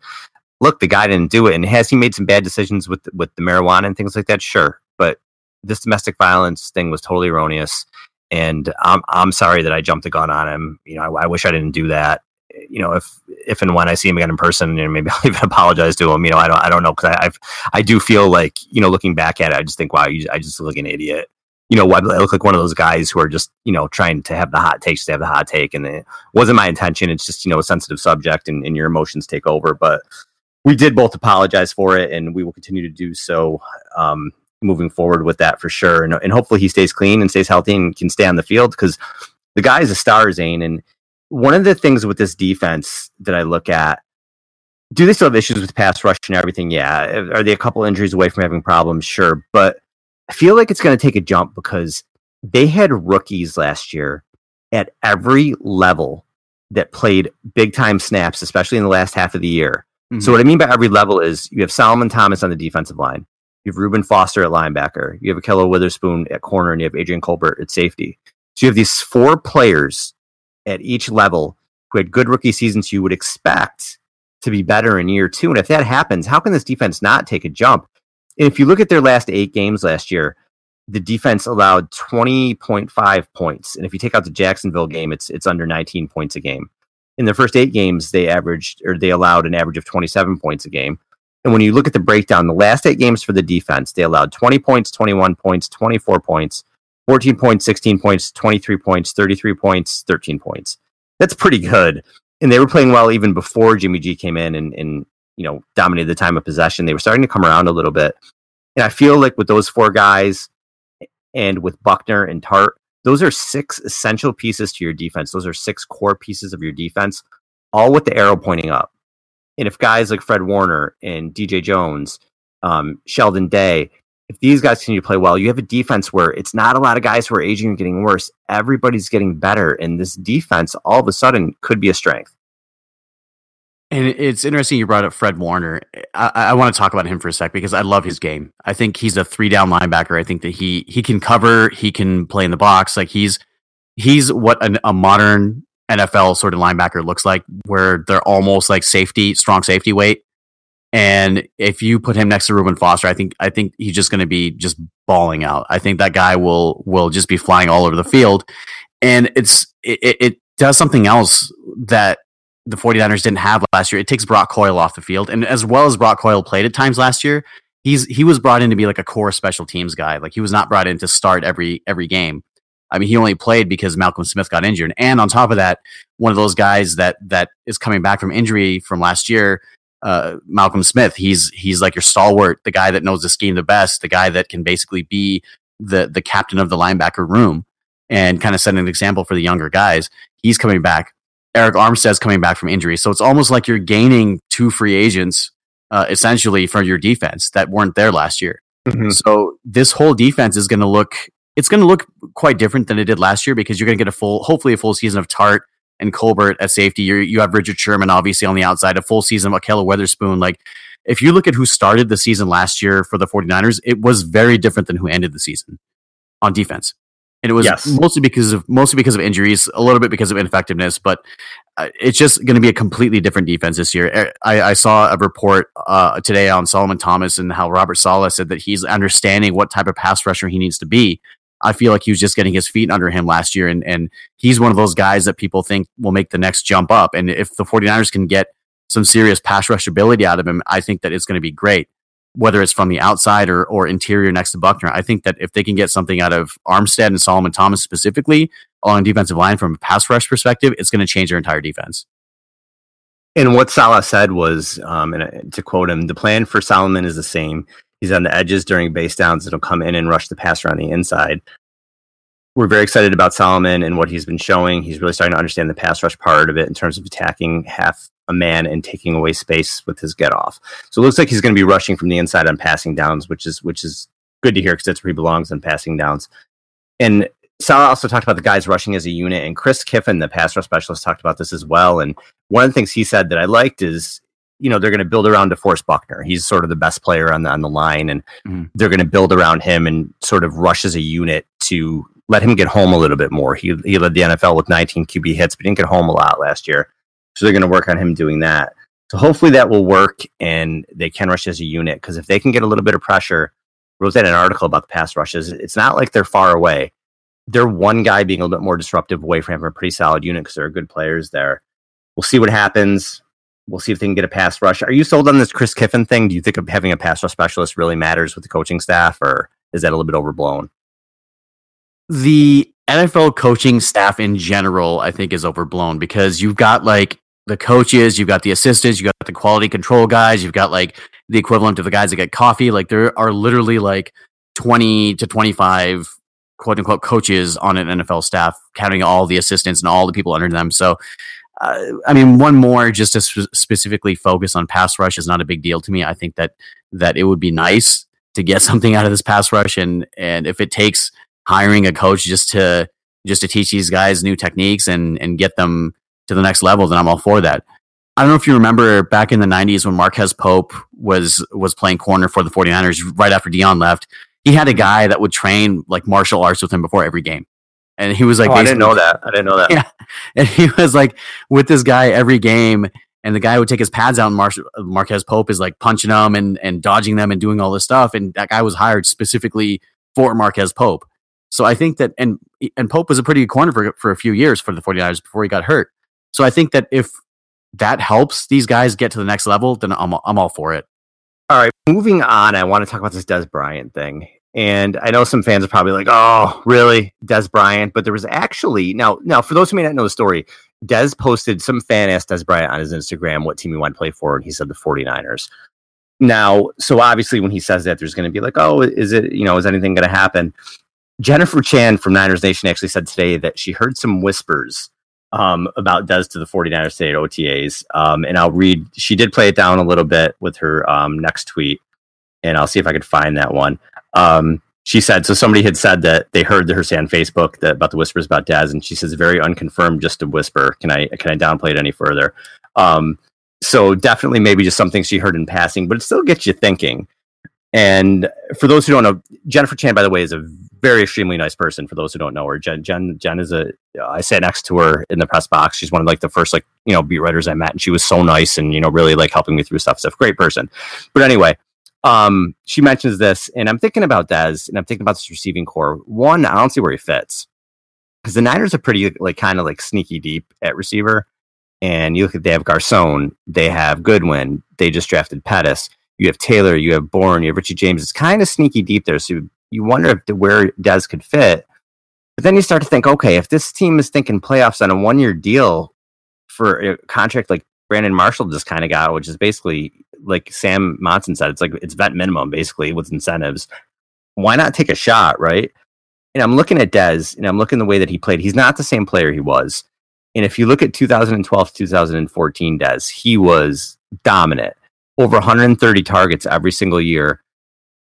look, the guy didn't do it. And has he made some bad decisions with with the marijuana and things like that? Sure, but this domestic violence thing was totally erroneous. And I'm I'm sorry that I jumped the gun on him. You know, I, I wish I didn't do that. You know, if if and when I see him again in person, and maybe I'll even apologize to him. You know, I don't I don't know because I I've, I do feel like you know looking back at it, I just think wow, you, I just look like an idiot you know, I look like one of those guys who are just, you know, trying to have the hot takes to have the hot take. And it wasn't my intention. It's just, you know, a sensitive subject and, and your emotions take over. But we did both apologize for it and we will continue to do so um, moving forward with that for sure. And, and hopefully he stays clean and stays healthy and can stay on the field because the guy is a star, Zane. And one of the things with this defense that I look at, do they still have issues with pass rush and everything? Yeah. Are they a couple injuries away from having problems? Sure. But I feel like it's going to take a jump because they had rookies last year at every level that played big time snaps, especially in the last half of the year. Mm-hmm. So what I mean by every level is you have Solomon Thomas on the defensive line, you have Reuben Foster at linebacker, you have Ahkello Witherspoon at corner, and you have Adrian Colbert at safety. So you have these four players at each level who had good rookie seasons you would expect to be better in year two. And if that happens, how can this defense not take a jump? And if you look at their last eight games last year, the defense allowed 20.5 points. And if you take out the Jacksonville game, it's it's under 19 points a game. In their first eight games, they averaged or they allowed an average of 27 points a game. And when you look at the breakdown, the last eight games for the defense, they allowed 20 points, 21 points, 24 points, 14 points, 16 points, 23 points, 33 points, 13 points. That's pretty good. And they were playing well even before Jimmy G came in and, and you know, dominated the time of possession. They were starting to come around a little bit. And I feel like with those four guys and with Buckner and Tartt, those are six essential pieces to your defense. Those are six core pieces of your defense, all with the arrow pointing up. And if guys like Fred Warner and DJ Jones, um, Sheldon Day, if these guys continue to play well, you have a defense where it's not a lot of guys who are aging and getting worse. Everybody's getting better. And this defense all of a sudden could be a strength. And it's interesting you brought up Fred Warner. I, I, want to talk about him for a sec because I love his game. I think he's a three down linebacker. I think that he he can cover, he can play in the box. Like he's he's what an, a modern NFL sort of linebacker looks like, where they're almost like safety, strong safety weight. And if you put him next to Reuben Foster, I think I think he's just going to be just balling out. I think that guy will will just be flying all over the field, and it's it, it does something else that the 49ers didn't have last year. It takes Brock Coyle off the field. And as well as Brock Coyle played at times last year, he's he was brought in to be like a core special teams guy. Like he was not brought in to start every every game. I mean, he only played because Malcolm Smith got injured. And on top of that, one of those guys that that is coming back from injury from last year, uh, Malcolm Smith. He's he's like your stalwart, the guy that knows the scheme the best, the guy that can basically be the the captain of the linebacker room and kind of set an example for the younger guys. He's coming back. Arik Armstead's coming back from injury. So it's almost like you're gaining two free agents uh, essentially for your defense that weren't there last year. Mm-hmm. So this whole defense is going to look it's going to look quite different than it did last year because you're going to get a full hopefully a full season of Tartt and Colbert at safety. you you have Richard Sherman obviously on the outside, a full season of Ahkello Witherspoon. Like if you look at who started the season last year for the 49ers, it was very different than who ended the season on defense and it was yes. mostly because of mostly because of injuries, a little bit because of ineffectiveness, but uh, it's just going to be a completely different defense this year. Er, I, I saw a report uh, today on Solomon Thomas and how Robert Saleh said that he's understanding what type of pass rusher he needs to be. I feel like he was just getting his feet under him last year, and and he's one of those guys that people think will make the next jump up. And if the 49ers can get some serious pass rush ability out of him, I think that it's going to be great whether it's from the outside or, or interior next to Buckner. I think that if they can get something out of Armstead and Solomon Thomas specifically along defensive line from a pass rush perspective, it's going to change their entire defense. And what Saleh said was, um, and uh, to quote him, the plan for Solomon is the same. He's on the edges during base downs. It'll come in and rush the passer on the inside. We're very excited about Solomon and what he's been showing. He's really starting to understand the pass rush part of it in terms of attacking half a man and taking away space with his get off. So it looks like he's going to be rushing from the inside on passing downs, which is which is good to hear because that's where he belongs on passing downs. And Sal also talked about the guys rushing as a unit, and Chris Kiffin, the pass rush specialist, talked about this as well. And one of the things he said that I liked is, you know, they're going to build around DeForest Buckner. He's sort of the best player on the on the line, and mm-hmm. they're going to build around him and sort of rush as a unit to let him get home a little bit more. He he led the NFL with 19 QB hits, but didn't get home a lot last year. So they're going to work on him doing that. So hopefully that will work, and they can rush as a unit because if they can get a little bit of pressure, wrote that an article about the pass rushes. It's not like they're far away. They're one guy being a little bit more disruptive away from a pretty solid unit because there are good players there. We'll see what happens. We'll see if they can get a pass rush. Are you sold on this Chris Kiffin thing? Do you think having a pass rush specialist really matters with the coaching staff, or is that a little bit overblown? The NFL coaching staff in general, I think, is overblown because you've got like the coaches, you've got the assistants, you've got the quality control guys, you've got like the equivalent of the guys that get coffee. Like there are literally like 20 to 25 quote unquote coaches on an NFL staff, counting all the assistants and all the people under them. So, uh, I mean, one more just to sp- specifically focus on pass rush is not a big deal to me. I think that that it would be nice to get something out of this pass rush, and and if it takes hiring a coach just to just to teach these guys new techniques and and get them to the next level, then I'm all for that. I don't know if you remember back in the 90s when Marquez Pope was was playing corner for the 49ers right after Deion left. He had a guy that would train like martial arts with him before every game. And he was like, oh, I didn't know that. I didn't know that. Yeah. And he was like with this guy every game. And the guy would take his pads out, and Mar- Marquez Pope is like punching them and, and dodging them and doing all this stuff. And that guy was hired specifically for Marquez Pope. So I think that and and Pope was a pretty good corner for for a few years for the 49ers before he got hurt. So I think that if that helps these guys get to the next level, then I'm I'm all for it. All right, moving on. I want to talk about this Dez Bryant thing. And I know some fans are probably like, "Oh, really, Dez Bryant?" But there was actually now, now for those who may not know the story, Dez posted some fan asked Dez Bryant on his Instagram what team he wanted to play for, and he said the 49ers. Now, so obviously when he says that, there's going to be like, "Oh, is it? You know, is anything going to happen?" Jennifer Chan from Niners Nation actually said today that she heard some whispers um, about Dez to the 49ers today at OTAs. Um, and I'll read, she did play it down a little bit with her um, next tweet, and I'll see if I could find that one. Um, she said, so somebody had said that they heard her say on Facebook that about the whispers about Dez, and she says, very unconfirmed, just a whisper. Can I, can I downplay it any further? Um, so definitely maybe just something she heard in passing, but it still gets you thinking. And for those who don't know, Jennifer Chan, by the way, is a very extremely nice person. For those who don't know her, Jen Jen Jen is a. I sat next to her in the press box. She's one of like the first like you know beat writers I met, and she was so nice and you know really like helping me through stuff. Stuff, great person. But anyway, um, she mentions this, and I'm thinking about Dez, and I'm thinking about this receiving corps. One, I don't see where he fits because the Niners are pretty like kind of like sneaky deep at receiver. And you look at they have Garcon, they have Goodwin, they just drafted Pettis. You have Taylor, you have Bourne, you have Richie James. It's kind of sneaky deep there. So you wonder if where Dez could fit. But then you start to think, okay, if this team is thinking playoffs on a one year deal for a contract like Brandon Marshall just kind of got, which is basically like Sam Monson said, it's like it's vet minimum basically with incentives. Why not take a shot, right? And I'm looking at Dez and I'm looking the way that he played. He's not the same player he was. And if you look at 2012 2014 Dez, he was dominant. Over 130 targets every single year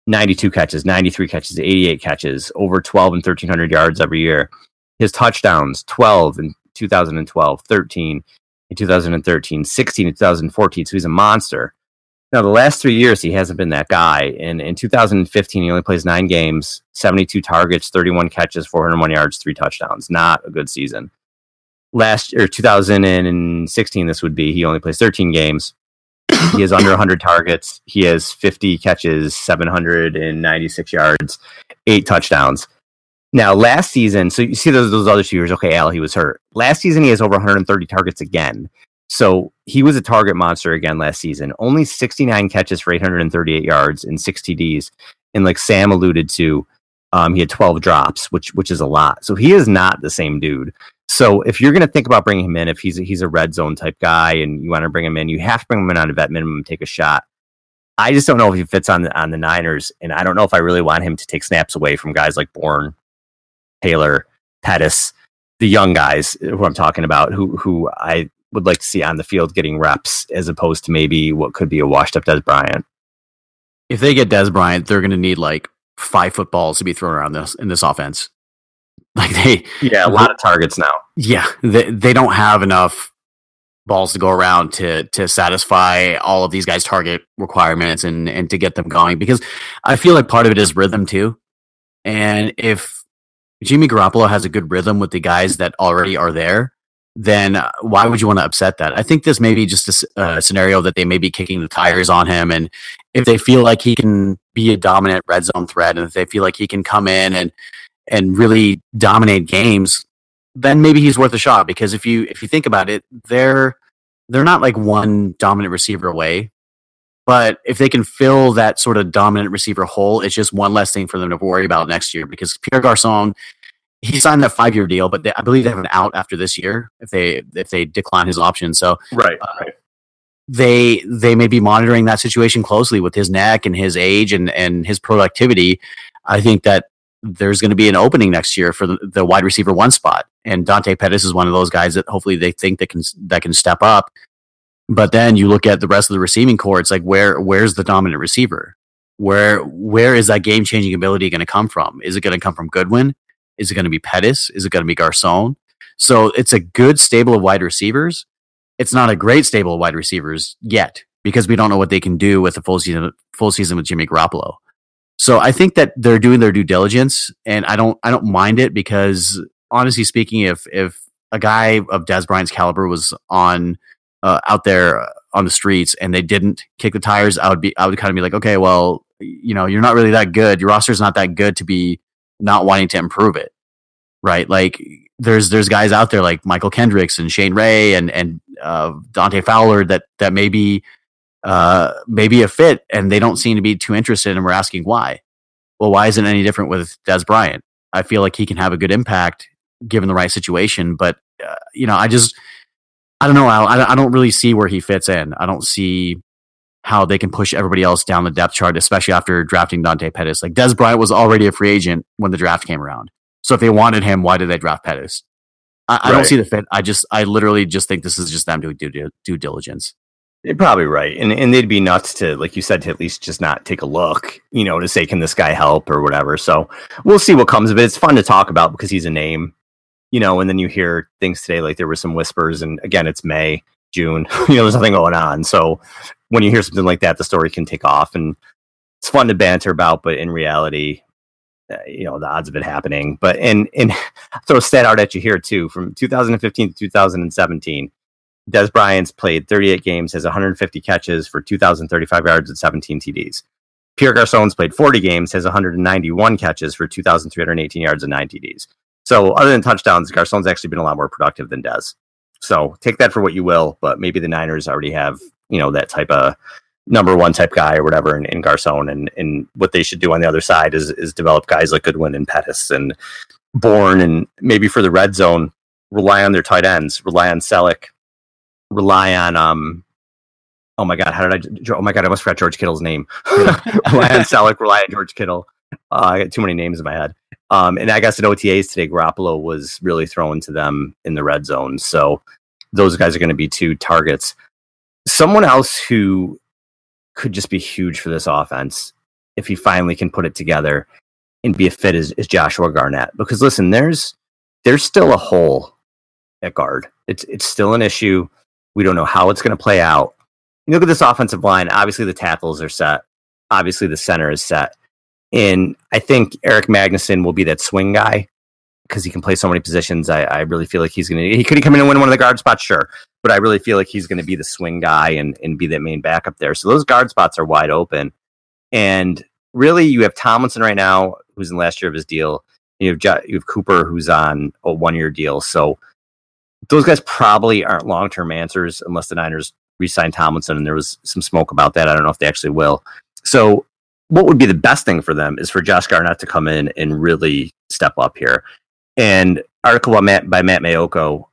92 catches, 93 catches, 88 catches, over 12 and 1300 yards every year. His touchdowns 12 in 2012, 13 in 2013, 16 in 2014. So he's a monster. Now, the last three years, he hasn't been that guy. And in 2015, he only plays nine games, 72 targets, 31 catches, 401 yards, three touchdowns. Not a good season. Last year, 2016, this would be, he only plays 13 games, he has under 100 targets. He has 50 catches, 796 yards, eight touchdowns. Now, last season, so you see those, those other two years, okay, Al, he was hurt. Last season, he has over 130 targets again. So he was a target monster again last season. Only 69 catches for 838 yards and 6 TDs. And like Sam alluded to, um, he had 12 drops, which which is a lot. So he is not the same dude. So if you're going to think about bringing him in, if he's a, he's a red zone type guy and you want to bring him in, you have to bring him in on a vet minimum take a shot. I just don't know if he fits on the on the Niners, and I don't know if I really want him to take snaps away from guys like Bourne, Taylor, Pettis, the young guys who I'm talking about, who who I would like to see on the field getting reps as opposed to maybe what could be a washed up Dez Bryant. If they get Dez Bryant, they're going to need like five footballs to be thrown around this in this offense. Like they, yeah, a lot of targets now. Yeah, they they don't have enough balls to go around to to satisfy all of these guys' target requirements and and to get them going because I feel like part of it is rhythm too. And if Jimmy Garoppolo has a good rhythm with the guys that already are there, then why would you want to upset that? I think this may be just a uh, scenario that they may be kicking the tires on him. And if they feel like he can be a dominant red zone threat and if they feel like he can come in and, and really dominate games, then maybe he's worth a shot because if you, if you think about it, they're, they're not like one dominant receiver away. But if they can fill that sort of dominant receiver hole, it's just one less thing for them to worry about next year because Pierre Garcon he signed that five year deal, but they, I believe they have an out after this year if they if they decline his option. So right, uh, right. They they may be monitoring that situation closely with his neck and his age and and his productivity. I think that there's going to be an opening next year for the, the, wide receiver one spot, and Dante Pettis is one of those guys that hopefully they think that can that can step up. But then you look at the rest of the receiving corps; it's like where where's the dominant receiver? Where where is that game changing ability going to come from? Is it going to come from Goodwin? Is it going to be Pettis? Is it going to be Garcon? So it's a good stable of wide receivers. It's not a great stable of wide receivers yet because we don't know what they can do with a full season full season with Jimmy Garoppolo. So I think that they're doing their due diligence, and I don't I don't mind it because honestly speaking, if if a guy of Dez Bryant's caliber was on uh, out there on the streets and they didn't kick the tires, I would be I would kind of be like, okay, well, you know, you're not really that good. Your roster's not that good to be not wanting to improve it, right? Like there's there's guys out there like Mychal Kendricks and Shane Ray and and uh, Dante Fowler that that maybe uh, maybe a fit, and they don't seem to be too interested, and we're asking why. Well, why isn't it any different with Dez Bryant? I feel like he can have a good impact given the right situation, but uh, you know, I just I don't know. I, I don't really see where he fits in. I don't see how they can push everybody else down the depth chart, especially after drafting Dante Pettis. Like Dez Bryant was already a free agent when the draft came around. So if they wanted him, why did they draft Pettis? I, I don't see the fit. I just, I literally just think this is just them doing due, due diligence. You're probably right, and and they'd be nuts to, like you said, to at least just not take a look, you know, to say can this guy help or whatever. So we'll see what comes of it. It's fun to talk about because he's a name, you know. And then you hear things today, like there were some whispers, and again, it's May, June, you know, there's nothing going on. So when you hear something like that, the story can take off, and it's fun to banter about. But in reality, uh, you know the odds of it happening. But and and throw a stat out at you here too. From 2015 to 2017, Dez Bryant's played 38 games, has 150 catches for 2,035 yards and 17 TDs. Pierre Garcon's played 40 games, has 191 catches for 2,318 yards and 9 TDs. So other than touchdowns, Garcon's actually been a lot more productive than Dez. So take that for what you will, but maybe the Niners already have you know that type of number one type guy or whatever in, in Garcon and and what they should do on the other side is is develop guys like Goodwin and Pettis and Bourne and maybe for the red zone rely on their tight ends, rely on Celek, rely on um oh my god, how did I oh my god, I almost forgot George Kittle's name. rely on Celek, rely on George Kittle. Uh, I got too many names in my head. Um, and I guess at OTAs today, Garoppolo was really thrown to them in the red zone. So those guys are going to be two targets someone else who could just be huge for this offense if he finally can put it together and be a fit is, is Joshua Garnett. Because listen, there's there's still a hole at guard. It's it's still an issue. We don't know how it's going to play out. You look at this offensive line. Obviously, the tackles are set. Obviously, the center is set. And I think Erik Magnuson will be that swing guy because he can play so many positions. I, I really feel like he's going to. He could come in and win one of the guard spots, sure, but I really feel like he's going to be the swing guy and and be that main backup there. So those guard spots are wide open, and really you have Tomlinson right now, who's in last year of his deal. You have you have Cooper, who's on a one year deal. So those guys probably aren't long term answers unless the Niners re-sign Tomlinson, and there was some smoke about that. I don't know if they actually will. So what would be the best thing for them is for Josh Garnett to come in and really step up here. And article by Matt, by Matt Maiocco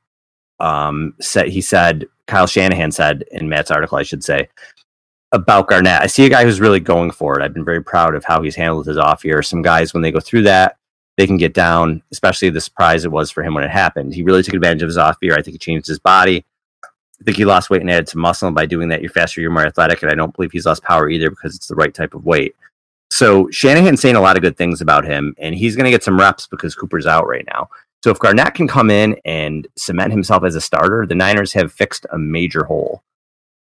um, said he said Kyle Shanahan said in Matt's article, I should say, about Garnett. I see a guy who's really going for it. I've been very proud of how he's handled his off year. Some guys, when they go through that, they can get down, especially the surprise it was for him when it happened. He really took advantage of his off year. I think he changed his body. I think he lost weight and added some muscle. And by doing that, you're faster, you're more athletic. And I don't believe he's lost power either because it's the right type of weight. So Shanahan's saying a lot of good things about him, and he's going to get some reps because Cooper's out right now. So if Garnett can come in and cement himself as a starter, the Niners have fixed a major hole.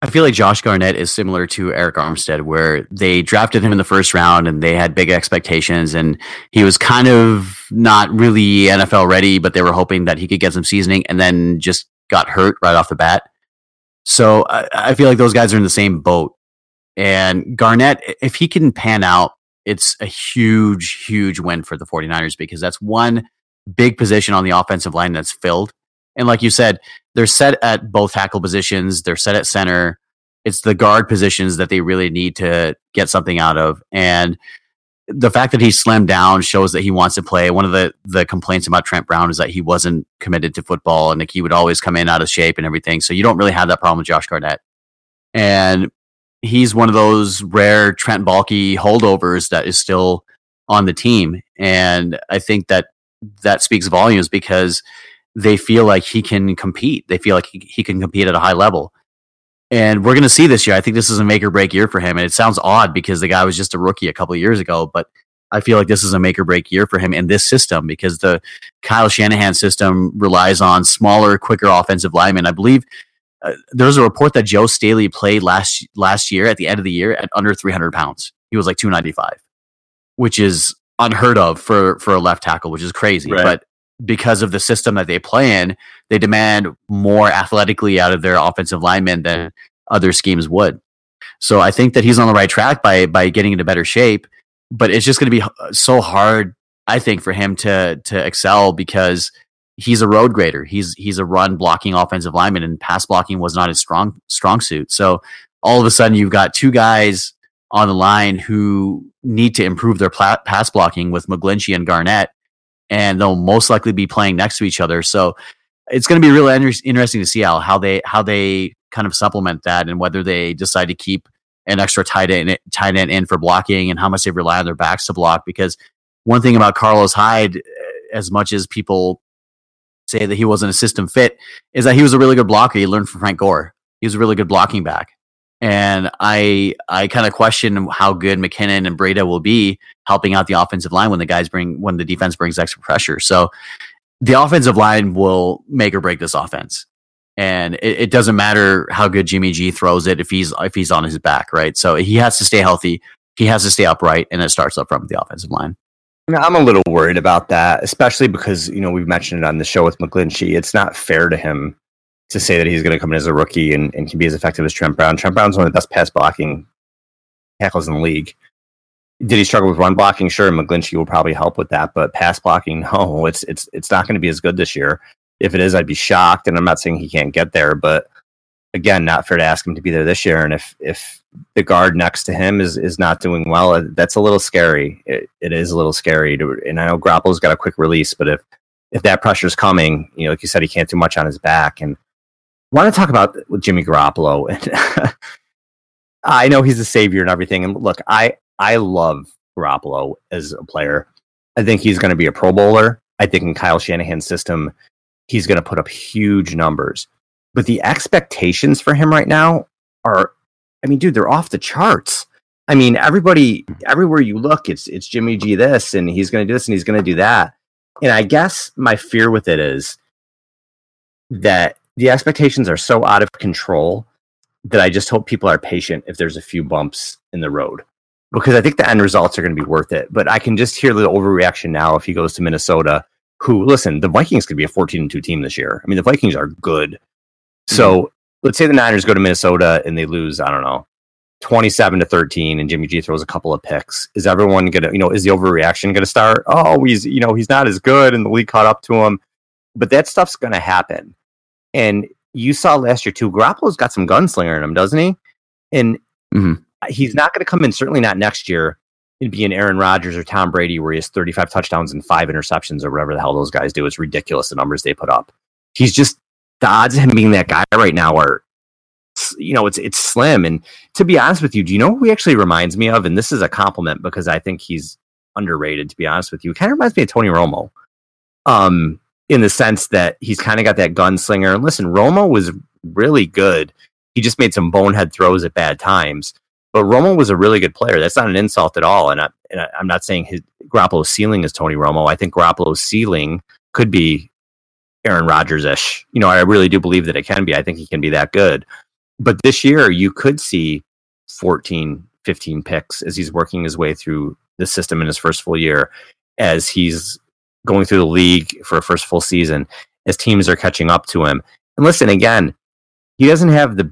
I feel like Josh Garnett is similar to Arik Armstead, where they drafted him in the first round and they had big expectations, and he was kind of not really NFL ready, but they were hoping that he could get some seasoning, and then just got hurt right off the bat. So I, I feel like those guys are in the same boat. And Garnett, if he can pan out, it's a huge, huge win for the 49ers because that's one big position on the offensive line that's filled. And like you said, they're set at both tackle positions, they're set at center. It's the guard positions that they really need to get something out of. And the fact that he slimmed down shows that he wants to play. One of the the complaints about Trent Brown is that he wasn't committed to football and like he would always come in out of shape and everything. So you don't really have that problem with Josh Garnett. And he's one of those rare Trent Baalke holdovers that is still on the team. And I think that that speaks volumes because they feel like he can compete. They feel like he, he can compete at a high level. And we're going to see this year. I think this is a make or break year for him. And it sounds odd because the guy was just a rookie a couple years ago, but I feel like this is a make or break year for him in this system because the Kyle Shanahan system relies on smaller, quicker offensive linemen. I believe uh, there was a report that Joe Staley played last last year at the end of the year at under 300 pounds. He was like 295, which is unheard of for for a left tackle, which is crazy. Right. But because of the system that they play in, they demand more athletically out of their offensive linemen than other schemes would. So I think that he's on the right track by by getting into better shape. But it's just going to be so hard, I think, for him to to excel because he's a road grader. He's he's a run blocking offensive lineman, and pass blocking was not his strong strong suit. So all of a sudden, you've got two guys on the line who need to improve their pla- pass blocking with McGlinchey and Garnett, and they'll most likely be playing next to each other. So it's going to be really inter- interesting to see how how they how they kind of supplement that and whether they decide to keep an extra tight end tight end in for blocking and how much they rely on their backs to block. Because one thing about Carlos Hyde, as much as people say that he wasn't a system fit is that he was a really good blocker. He learned from Frank Gore. He was a really good blocking back. And I I kind of question how good McKinnon and Breida will be helping out the offensive line when the guys bring when the defense brings extra pressure. So the offensive line will make or break this offense. And it, it doesn't matter how good Jimmy G throws it if he's if he's on his back, right? So he has to stay healthy, he has to stay upright, and it starts up front with the offensive line. I'm a little worried about that, especially because you know we've mentioned it on the show with McGlinchey. It's not fair to him to say that he's going to come in as a rookie and, and can be as effective as Trent Brown. Trent Brown's one of the best pass blocking tackles in the league. Did he struggle with run blocking? Sure, McGlinchey will probably help with that, but pass blocking, no, it's it's it's not going to be as good this year. If it is, I'd be shocked. And I'm not saying he can't get there, but again, not fair to ask him to be there this year. And if if the guard next to him is is not doing well, uh, that's a little scary. It, it is a little scary. To, and I know Garoppolo's got a quick release, but if if that pressure's coming, you know, like you said, he can't do much on his back. And I want to talk about with Jimmy Garoppolo. And I know he's a savior and everything. And look, I I love Garoppolo as a player. I think he's going to be a Pro Bowler. I think in Kyle Shanahan's system, he's going to put up huge numbers. But the expectations for him right now are I mean, dude, they're off the charts. I mean, everybody, everywhere you look, it's it's Jimmy G this, and he's going to do this, and he's going to do that. And I guess my fear with it is that the expectations are so out of control that I just hope people are patient if there's a few bumps in the road because I think the end results are going to be worth it. But I can just hear the overreaction now if he goes to Minnesota. Who listen? The Vikings could be a 14 and 2 team this year. I mean, the Vikings are good. So mm-hmm. Let's say the Niners go to Minnesota and they lose, I don't know, 27 to 13 and Jimmy G throws a couple of picks. Is everyone going to, you know, is the overreaction going to start? Oh, he's, you know, he's not as good and the league caught up to him. But that stuff's going to happen. And you saw last year too, Garoppolo's got some gunslinger in him, doesn't he? And mm-hmm. he's not going to come in, certainly not next year, and be an Aaron Rodgers or Tom Brady where he has 35 touchdowns and five interceptions or whatever the hell those guys do. It's ridiculous the numbers they put up. He's just the odds of him being that guy right now are you know it's it's slim and to be honest with you do you know who he actually reminds me of and this is a compliment because i think he's underrated to be honest with you kind of reminds me of tony romo um in the sense that he's kind of got that gunslinger and listen romo was really good. He just made some bonehead throws at bad times. But Romo was a really good player. That's not an insult at all. And I, am not saying his Garoppolo's ceiling is Tony Romo. I think Garoppolo's ceiling could be Aaron Rodgers ish. You know, I really do believe that it can be. I think he can be that good. But this year, you could see 14, 15 picks as he's working his way through the system in his first full year, as he's going through the league for a first full season, as teams are catching up to him. And listen, again, he doesn't have the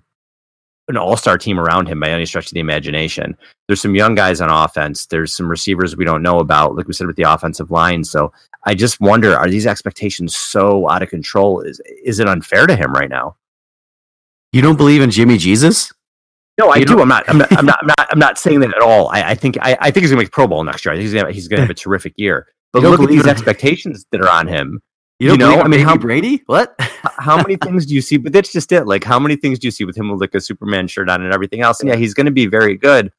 an all-star team around him by any stretch of the imagination. There's some young guys on offense. There's some receivers we don't know about, like we said with the offensive line. So I just wonder: Are these expectations so out of control? Is is it unfair to him right now? You don't believe in Jimmy Jesus? No, I you do. I'm not, I'm not. I'm not. I'm not. I'm not saying that at all. I, I think. I, I, think he's going to make Pro Bowl next year. I think he's. To, he's going to have a terrific year. But look at these expectations that are on him. You, you know, I mean, how Brady? What? how many things do you see? But that's just it. Like, how many things do you see with him with like a Superman shirt on and everything else? And yeah, he's going to be very good.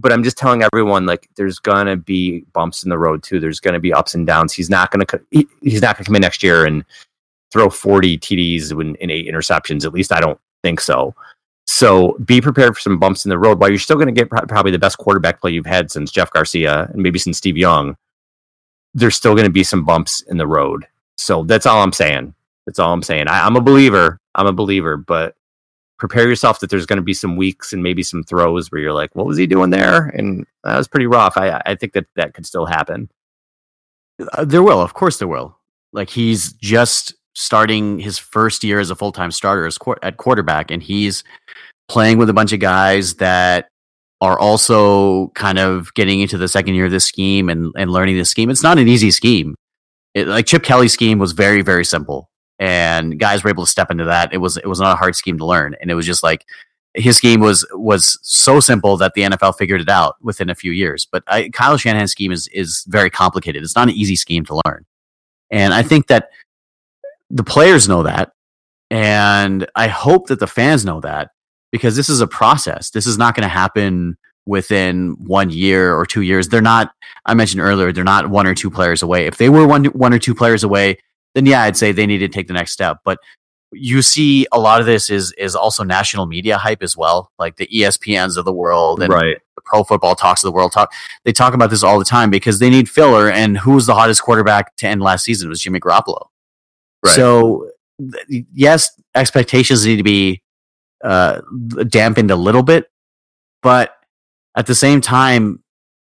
But I'm just telling everyone, like, there's going to be bumps in the road too. There's going to be ups and downs. He's not going to. He, he's not going to come in next year and throw 40 TDs and, and eight interceptions. At least I don't think so. So be prepared for some bumps in the road. While you're still going to get probably the best quarterback play you've had since Jeff Garcia and maybe since Steve Young, there's still going to be some bumps in the road. So that's all I'm saying. That's all I'm saying. I, I'm a believer. I'm a believer, but prepare yourself that there's going to be some weeks and maybe some throws where you're like, what was he doing there? And that was pretty rough. I, I think that that could still happen. Uh, there will, of course, there will. Like he's just starting his first year as a full time starter as qu- at quarterback, and he's playing with a bunch of guys that are also kind of getting into the second year of this scheme and, and learning this scheme. It's not an easy scheme. It, like Chip Kelly's scheme was very, very simple. And guys were able to step into that. It was it was not a hard scheme to learn. And it was just like his scheme was was so simple that the NFL figured it out within a few years. But I, Kyle Shanahan's scheme is is very complicated. It's not an easy scheme to learn. And I think that the players know that. And I hope that the fans know that because this is a process. This is not going to happen within one year or two years. They're not, I mentioned earlier, they're not one or two players away. If they were one, one or two players away, then yeah, I'd say they need to take the next step. But you see a lot of this is is also national media hype as well, like the ESPNs of the world and right. the pro football talks of the world talk. They talk about this all the time because they need filler. And who was the hottest quarterback to end last season? It was Jimmy Garoppolo. Right. So yes, expectations need to be uh, dampened a little bit, but at the same time,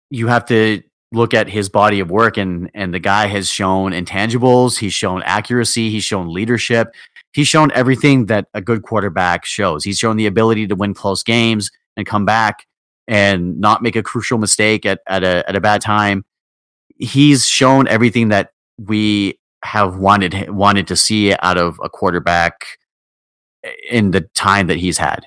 you have to look at his body of work and and the guy has shown intangibles he's shown accuracy he's shown leadership he's shown everything that a good quarterback shows he's shown the ability to win close games and come back and not make a crucial mistake at, at a at a bad time he's shown everything that we have wanted wanted to see out of a quarterback in the time that he's had.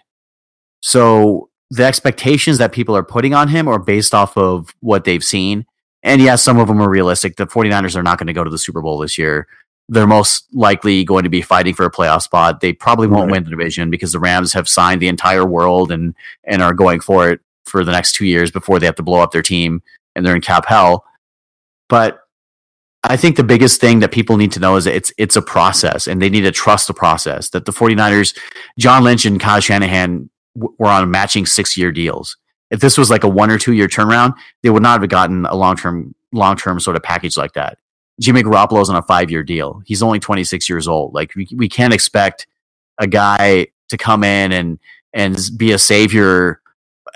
So the expectations that people are putting on him are based off of what they've seen. And yes, some of them are realistic. The 49ers are not going to go to the Super Bowl this year. They're most likely going to be fighting for a playoff spot. They probably won't right. win the division because the Rams have signed the entire world and and are going for it for the next two years before they have to blow up their team and they're in cap hell. But I think the biggest thing that people need to know is that it's it's a process and they need to trust the process. That the 49ers, John Lynch and Kyle Shanahan were on matching six year deals. If this was like a one or two year turnaround, they would not have gotten a long term long term sort of package like that. Jimmy Garoppolo's on a five year deal. He's only 26 years old. Like we, we can't expect a guy to come in and and be a savior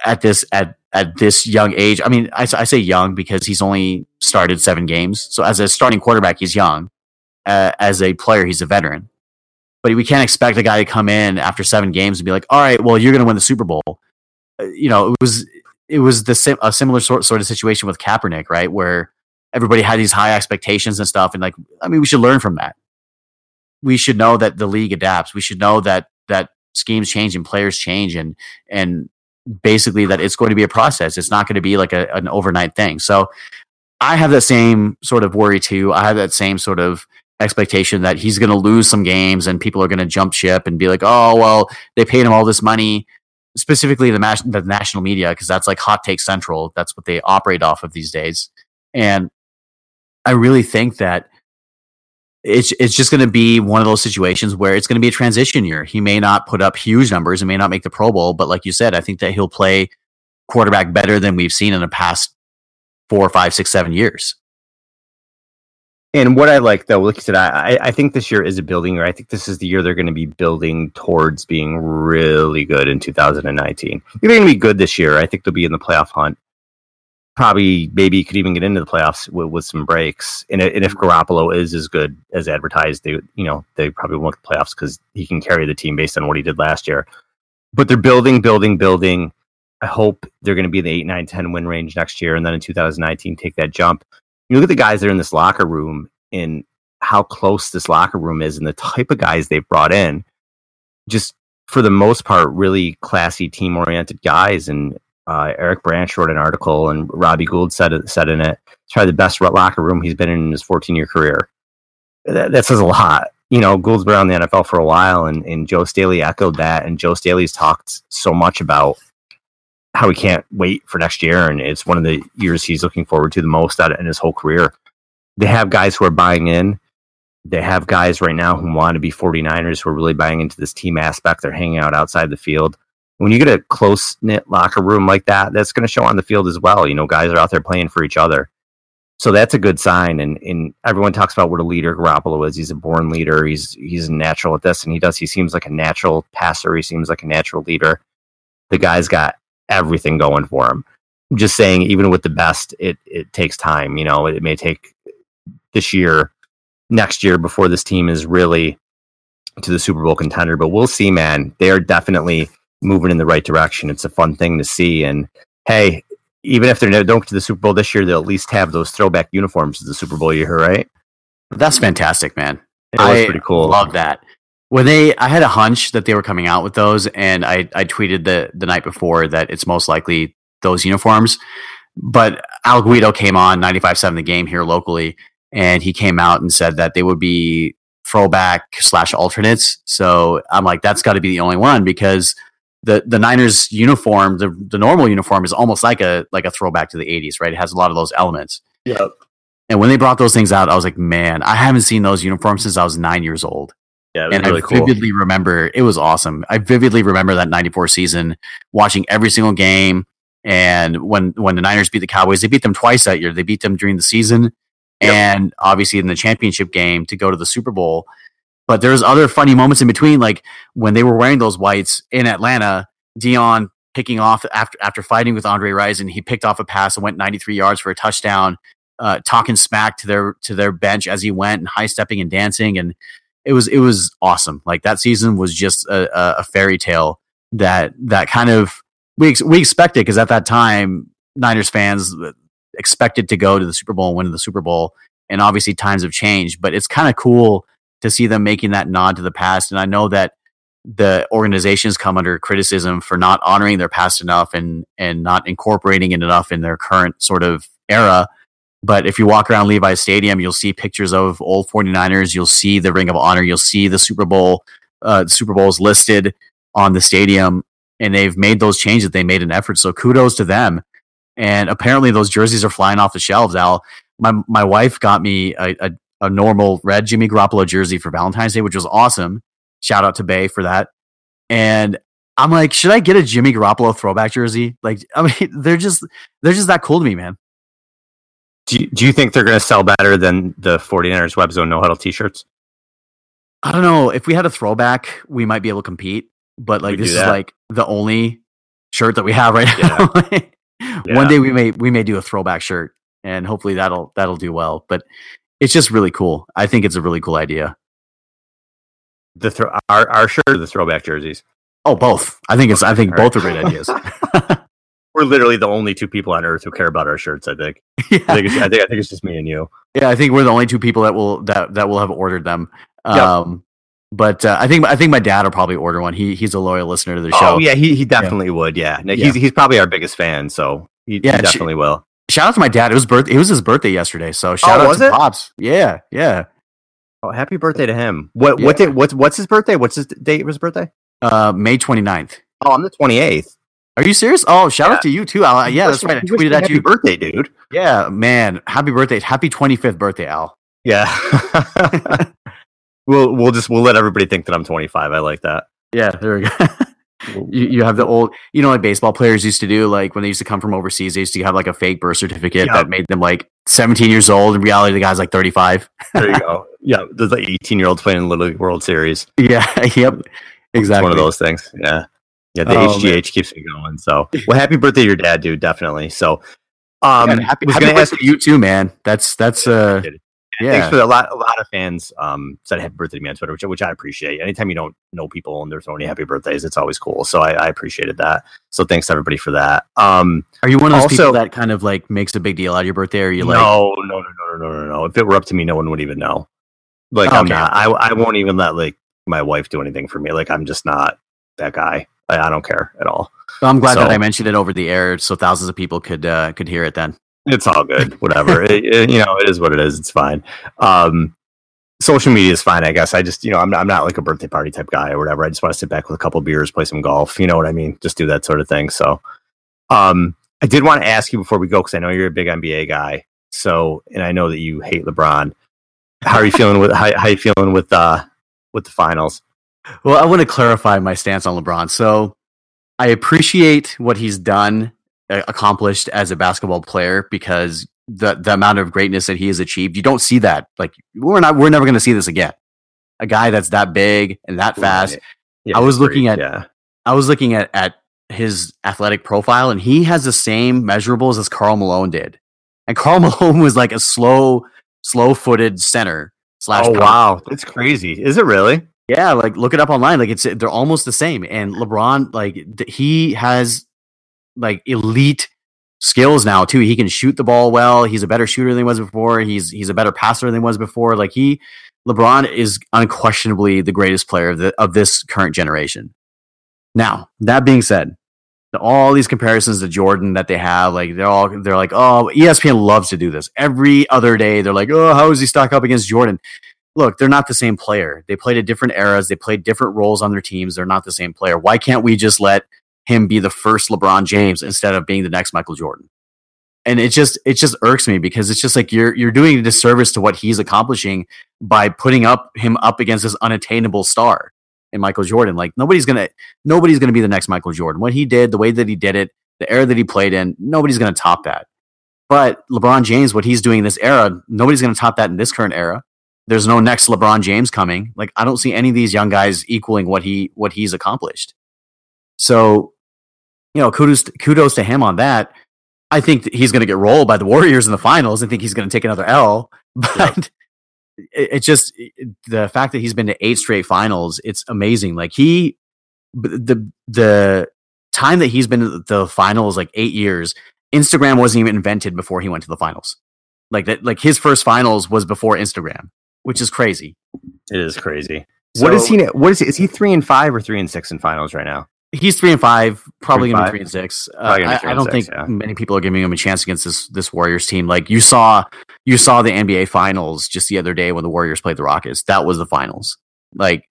at this at at this young age. I mean, I, I, say young because he's only started seven games. So as a starting quarterback, he's young. Uh, as a player, he's a veteran. But we can't expect a guy to come in after seven games and be like, "All right, well, you're going to win the Super Bowl." Uh, you know, it was it was the a similar sort sort of situation with Kaepernick, right, where everybody had these high expectations and stuff, and like, I mean, we should learn from that. We should know that the league adapts. We should know that that schemes change and players change, and and basically that it's going to be a process. It's not going to be like a, an overnight thing. So I have that same sort of worry too. I have that same sort of expectation that he's going to lose some games and people are going to jump ship and be like, oh, well, they paid him all this money, specifically the, mas- the national media, because that's like hot take central. That's what they operate off of these days. And I really think that it's it's just going to be one of those situations where it's going to be a transition year. He may not put up huge numbers and may not make the Pro Bowl, but like you said, I think that he'll play quarterback better than we've seen in the past four, five, six, seven years. And what I like though, like you said, I, I think this year is a building year. I think this is the year they're going to be building towards being really good in 2019. They're going to be good this year, I think they'll be in the playoff hunt probably maybe could even get into the playoffs with, with some breaks. And, and, if mm-hmm. Garoppolo is as good as advertised, they you know they probably won't the playoffs because he can carry the team based on what he did last year. But they're building, building, building. I hope they're going to be in the 8, 9, 10 win range next year, and then in 2019 take that jump. You look at the guys that are in this locker room and how close this locker room is, and the type of guys they've brought in. Just for the most part, really classy, team oriented guys, and uh, Eric Branch wrote an article, and Robbie Gould said said in it, it's probably the best locker room he's been in, in his 14 year career. That, that, says a lot. You know, Gould's been around the NFL for a while, and, and Joe Staley echoed that. And Joe Staley's talked so much about how he can't wait for next year, and it's one of the years he's looking forward to the most out in his whole career. They have guys who are buying in. They have guys right now who want to be 49ers who are really buying into this team aspect. They're hanging out outside the field when you get a close knit locker room like that, that's going to show on the field as well. You know, guys are out there playing for each other. So that's a good sign. And, and everyone talks about what a leader Garoppolo is. He's a born leader. He's he's natural at this, and he does. He seems like a natural passer. He seems like a natural leader. The guy's got everything going for him. I'm just saying, even with the best, it it takes time. You know, it, may take this year, next year before this team is really to the Super Bowl contender. But we'll see, man. They are definitely moving in the right direction. It's a fun thing to see. And hey, even if they don't go to the Super Bowl this year, they'll at least have those throwback uniforms to the Super Bowl year, right? That's fantastic, man. It was I pretty cool. Love that. When they, I had a hunch that they were coming out with those, and I, I tweeted the the night before that it's most likely those uniforms. But Al Guido came on 95-7 the game here locally, and he came out and said that they would be throwback slash alternates. So I'm like, that's got to be the only one because the the Niners uniform, the the normal uniform is almost like a like a throwback to the 80s, right? It has a lot of those elements. Yep. And when they brought those things out, I was like, man, I haven't seen those uniforms since I was nine years old. Yeah, and really I vividly cool. remember it was awesome. I vividly remember that '94 season, watching every single game. And when when the Niners beat the Cowboys, they beat them twice that year. They beat them during the season, yep. and obviously in the championship game to go to the Super Bowl. But there's other funny moments in between, like when they were wearing those whites in Atlanta, Deion picking off after after fighting with Andre Rison, he picked off a pass and went 93 yards for a touchdown, uh, talking smack to their to their bench as he went and high stepping and dancing, and it was it was awesome. Like that season was just a, a fairy tale that that kind of we ex- we expected because at that time Niners fans uh, expected to go to the Super Bowl and win the Super Bowl, and obviously times have changed, but it's kind of cool to see them making that nod to the past. And I know that the organizations come under criticism for not honoring their past enough and and not incorporating it enough in their current sort of era. But if you walk around Levi's Stadium, you'll see pictures of old 49ers. You'll see the Ring of Honor. You'll see the Super Bowl. Uh, Super Bowls listed on the stadium, and they've made those changes. They made an effort. So kudos to them. And apparently, those jerseys are flying off the shelves. Al, my my wife got me a, a a normal red Jimmy Garoppolo jersey for Valentine's Day, which was awesome. Shout out to Bay for that. And I'm like, should I get a Jimmy Garoppolo throwback jersey? Like, I mean, they're just they're just that cool to me, man. Do you, do you think they're going to sell better than the 49ers Web Zone No Huddle t-shirts? I don't know. If we had a throwback, we might be able to compete. But like, this is like the only shirt that we have right now. yeah. One day we may we may do a throwback shirt, and hopefully that'll that'll do well. But it's just really cool. I think it's a really cool idea. The throw our our shirt or the throwback jerseys? Oh, both. I think it's. I think both are great ideas. We're literally the only two people on earth who care about our shirts. I think. Yeah. I think, I think. I think it's just me and you. Yeah, I think we're the only two people that will that that will have ordered them. Um, yep. But uh, I think I think my dad will probably order one. He he's a loyal listener to the show. Oh yeah, he he definitely yeah. would. Yeah, no, he's yeah. he's probably our biggest fan, so he, yeah, he definitely sh- will. Shout out to my dad. It was birth. It was his birthday yesterday. So shout oh, out to it? pops. Yeah, yeah. Oh, happy birthday to him. What yeah. what did what's what's his birthday? What's his date of his birthday? Uh May 29th. Oh, I'm the 28th. Are you serious? Oh, shout yeah. out to you too, Al. Yeah, that's right. I tweeted at you. birthday, dude. Yeah, man. Happy birthday. Happy 25th birthday, Al. Yeah. We'll we'll just we'll let everybody think that I'm 25. I like that. Yeah, there we go. you, you have the old, you know, like baseball players used to do, like when they used to come from overseas, they used to have like a fake birth certificate Yeah. that made them like 17 years old. In reality, the guy's like 35. There you go. yeah, there's like 18 year olds playing in Little League World Series. Yeah, yep, It's exactly. one of those things. Yeah. Yeah, the oh, HGH man. keeps me going. So, well, happy birthday to your dad, dude. Definitely. So, um, yeah, happy, was happy gonna you too, man. That's that's uh, yeah. Thanks for the, a lot. A lot of fans um said happy birthday to me on Twitter, which which I appreciate. Anytime you don't know people and they're throwing happy birthdays, it's always cool. So I, I appreciated that. So thanks to everybody for that. Um, are you one of those also, people that kind of like makes a big deal out of your birthday? Or are you no, like no, no, no, no, no, no, no? If it were up to me, no one would even know. Like oh, I'm okay. not. I I won't even let like my wife do anything for me. Like I'm just not that guy. I, don't care at all. Well, I'm glad that I mentioned it over the air so thousands of people could uh, could hear it. Then It's all good. Whatever. it, it- you know, it is what it is. It's fine. Um, social media is fine, I guess. I just, you know, I'm not, I'm not like a birthday party type guy or whatever. I just want to sit back with a couple beers, play some golf. You know what I mean? Just do that sort of thing. So, um, I did want to ask you before we go because I know you're a big NBA guy. So, and I know that you hate LeBron. How are you feeling with how, how you feeling with uh with the finals? Well, I want to clarify my stance on LeBron. So I appreciate what he's done, uh, accomplished as a basketball player because the the amount of greatness that he has achieved, you don't see that. Like we're not, we're never going to see this again. A guy that's that big and that fast. Yeah, I was looking great. at- yeah. I was looking at at his athletic profile, and he has the same measurables as Karl Malone did. And Karl Malone was like a slow, slow footed center slash. Oh power wow, that's crazy. Is it really? Yeah, like look it up online. Like it's they're almost the same. And LeBron, like he has like elite skills now too. He can shoot the ball well. He's a better shooter than he was before. He's he's a better passer than he was before. Like he, LeBron is unquestionably the greatest player of the of this current generation. Now that being said, all these comparisons to Jordan that they have, like they're all they're like, oh, ESPN loves to do this every other day. They're like, oh, how is he stack up against Jordan? Look, they're not the same player. They played at different eras. They played different roles on their teams. They're not the same player. Why can't we just let him be the first LeBron James instead of being the next Michael Jordan? And it just it just irks me because it's just like you're you're doing a disservice to what he's accomplishing by putting up him up against this unattainable star in Michael Jordan. Like nobody's gonna nobody's gonna be the next Michael Jordan. What he did, the way that he did it, the era that he played in, nobody's gonna top that. But LeBron James, what he's doing in this era, nobody's gonna top that in this current era there's no next LeBron James coming. Like I don't see any of these young guys equaling what he what he's accomplished. So, you know, kudos kudos to him on that. I think that he's going to get rolled by the Warriors in the finals. I think he's going to take another L, but it, it just it- the fact that he's been to eight straight finals, it's amazing. Like he the the time that he's been to the finals like 8 years, Instagram wasn't even invented before he went to the finals. Like that like his first finals was before Instagram, which is crazy. It is crazy. what is he? What is he? Is he three and five or three and six in finals right now? He's three and five, probably gonna be three and six. Uh, Probably I, three I don't six, think yeah. many people are giving him a chance against this this Warriors team. Like you saw, you saw the NBA Finals just the other day when the Warriors played the Rockets. That was the finals. Like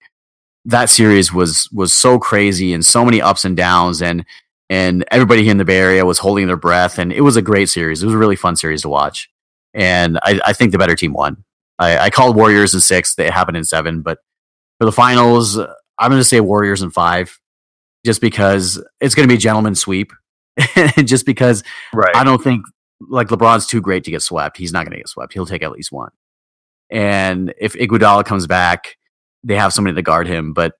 that series was was so crazy and so many ups and downs, and and everybody here in the Bay Area was holding their breath, and it was a great series. It was a really fun series to watch, and I, I think the better team won. I, I called Warriors in six. They happened in seven, but for the finals, I'm going to say Warriors in five, just because it's going to be a gentleman's sweep. just because Right. I don't think like LeBron's too great to get swept. He's not going to get swept. He'll take at least one. And if Iguodala comes back, they have somebody to guard him. But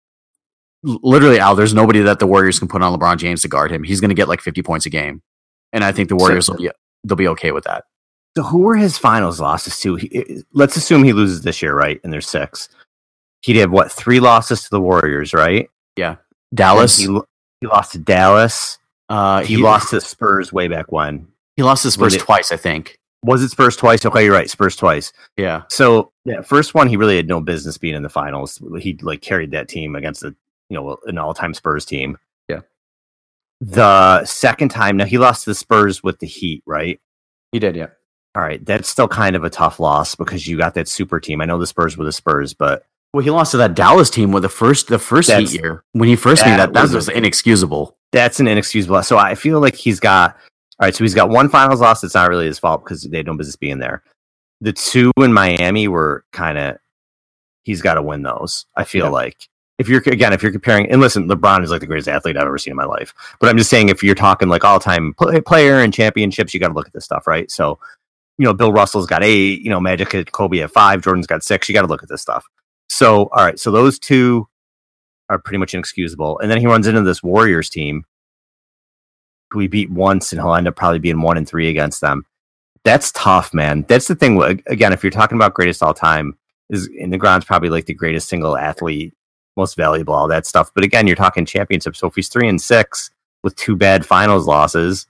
literally, Al, there's nobody that the Warriors can put on LeBron James to guard him. He's going to get like 50 points a game, and I think the Warriors will be they'll be okay with that. So who were his finals losses to? He, let's assume he loses this year, right? And there's six. He'd have what three losses to the Warriors, right? Yeah, Dallas, He, he lost to Dallas. uh, He, lost to the Spurs way back when. He lost to Spurs twice, I think. Was it Spurs twice? Okay, you're right. Spurs twice. Yeah, So yeah, first one he really had no business being in the finals. He like carried that team against a you know an all time Spurs team. Yeah. The second time, now he lost to the Spurs with the Heat, right? he did. Yeah. All right, that's still kind of a tough loss because you got that super team. I know the Spurs were the Spurs, but Well, he lost to that Dallas team with the first the first Heat year when he first made that that. That was was, inexcusable. that's an inexcusable. So I feel like he's got all right. So he's got one finals loss. It's not really his fault because they had no business being there. The two in Miami were kind of he's got to win those. I feel yeah. like if you're again if you're comparing and listen, LeBron is like the greatest athlete I've ever seen in my life. But I'm just saying if you're talking like all time play, player and championships, you got to look at this stuff, right? So, you know, Bill Russell's got eight, you know, Magic at Kobe at five, Jordan's got six. You got to look at this stuff. So, all right, so those two are pretty much inexcusable. And then he runs into this Warriors team he beat once, and he'll end up probably being one and three against them. That's tough, man. That's the thing. Again, if you're talking about greatest all time, is in the ground's probably like the greatest single athlete, most valuable, all that stuff. But again, you're talking championship. So if he's three and six with two bad finals losses,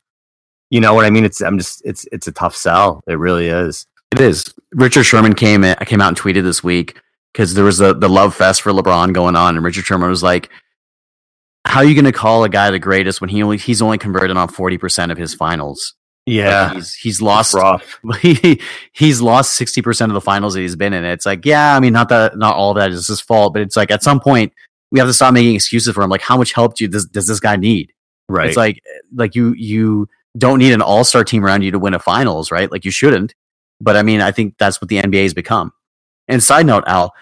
you know what I mean? It's I'm just it's it's a tough sell. It really is. It is. Richard Sherman came in, came out and tweeted this week because there was the the love fest for LeBron going on, and Richard Sherman was like, "How are you going to call a guy the greatest when he only he's only converted on forty percent of his finals?" Yeah, like he's he's lost he, he's lost sixty percent of the finals that he's been in. It's like, yeah, I mean, not that not all of that is his fault, but it's like at some point we have to stop making excuses for him. Like, how much help do you, does does this guy need? Right. It's like eh, like you you don't need an all star team around you to win a finals, right? Like you shouldn't. But I mean, I think that's what the NBA has become. And side note, Al,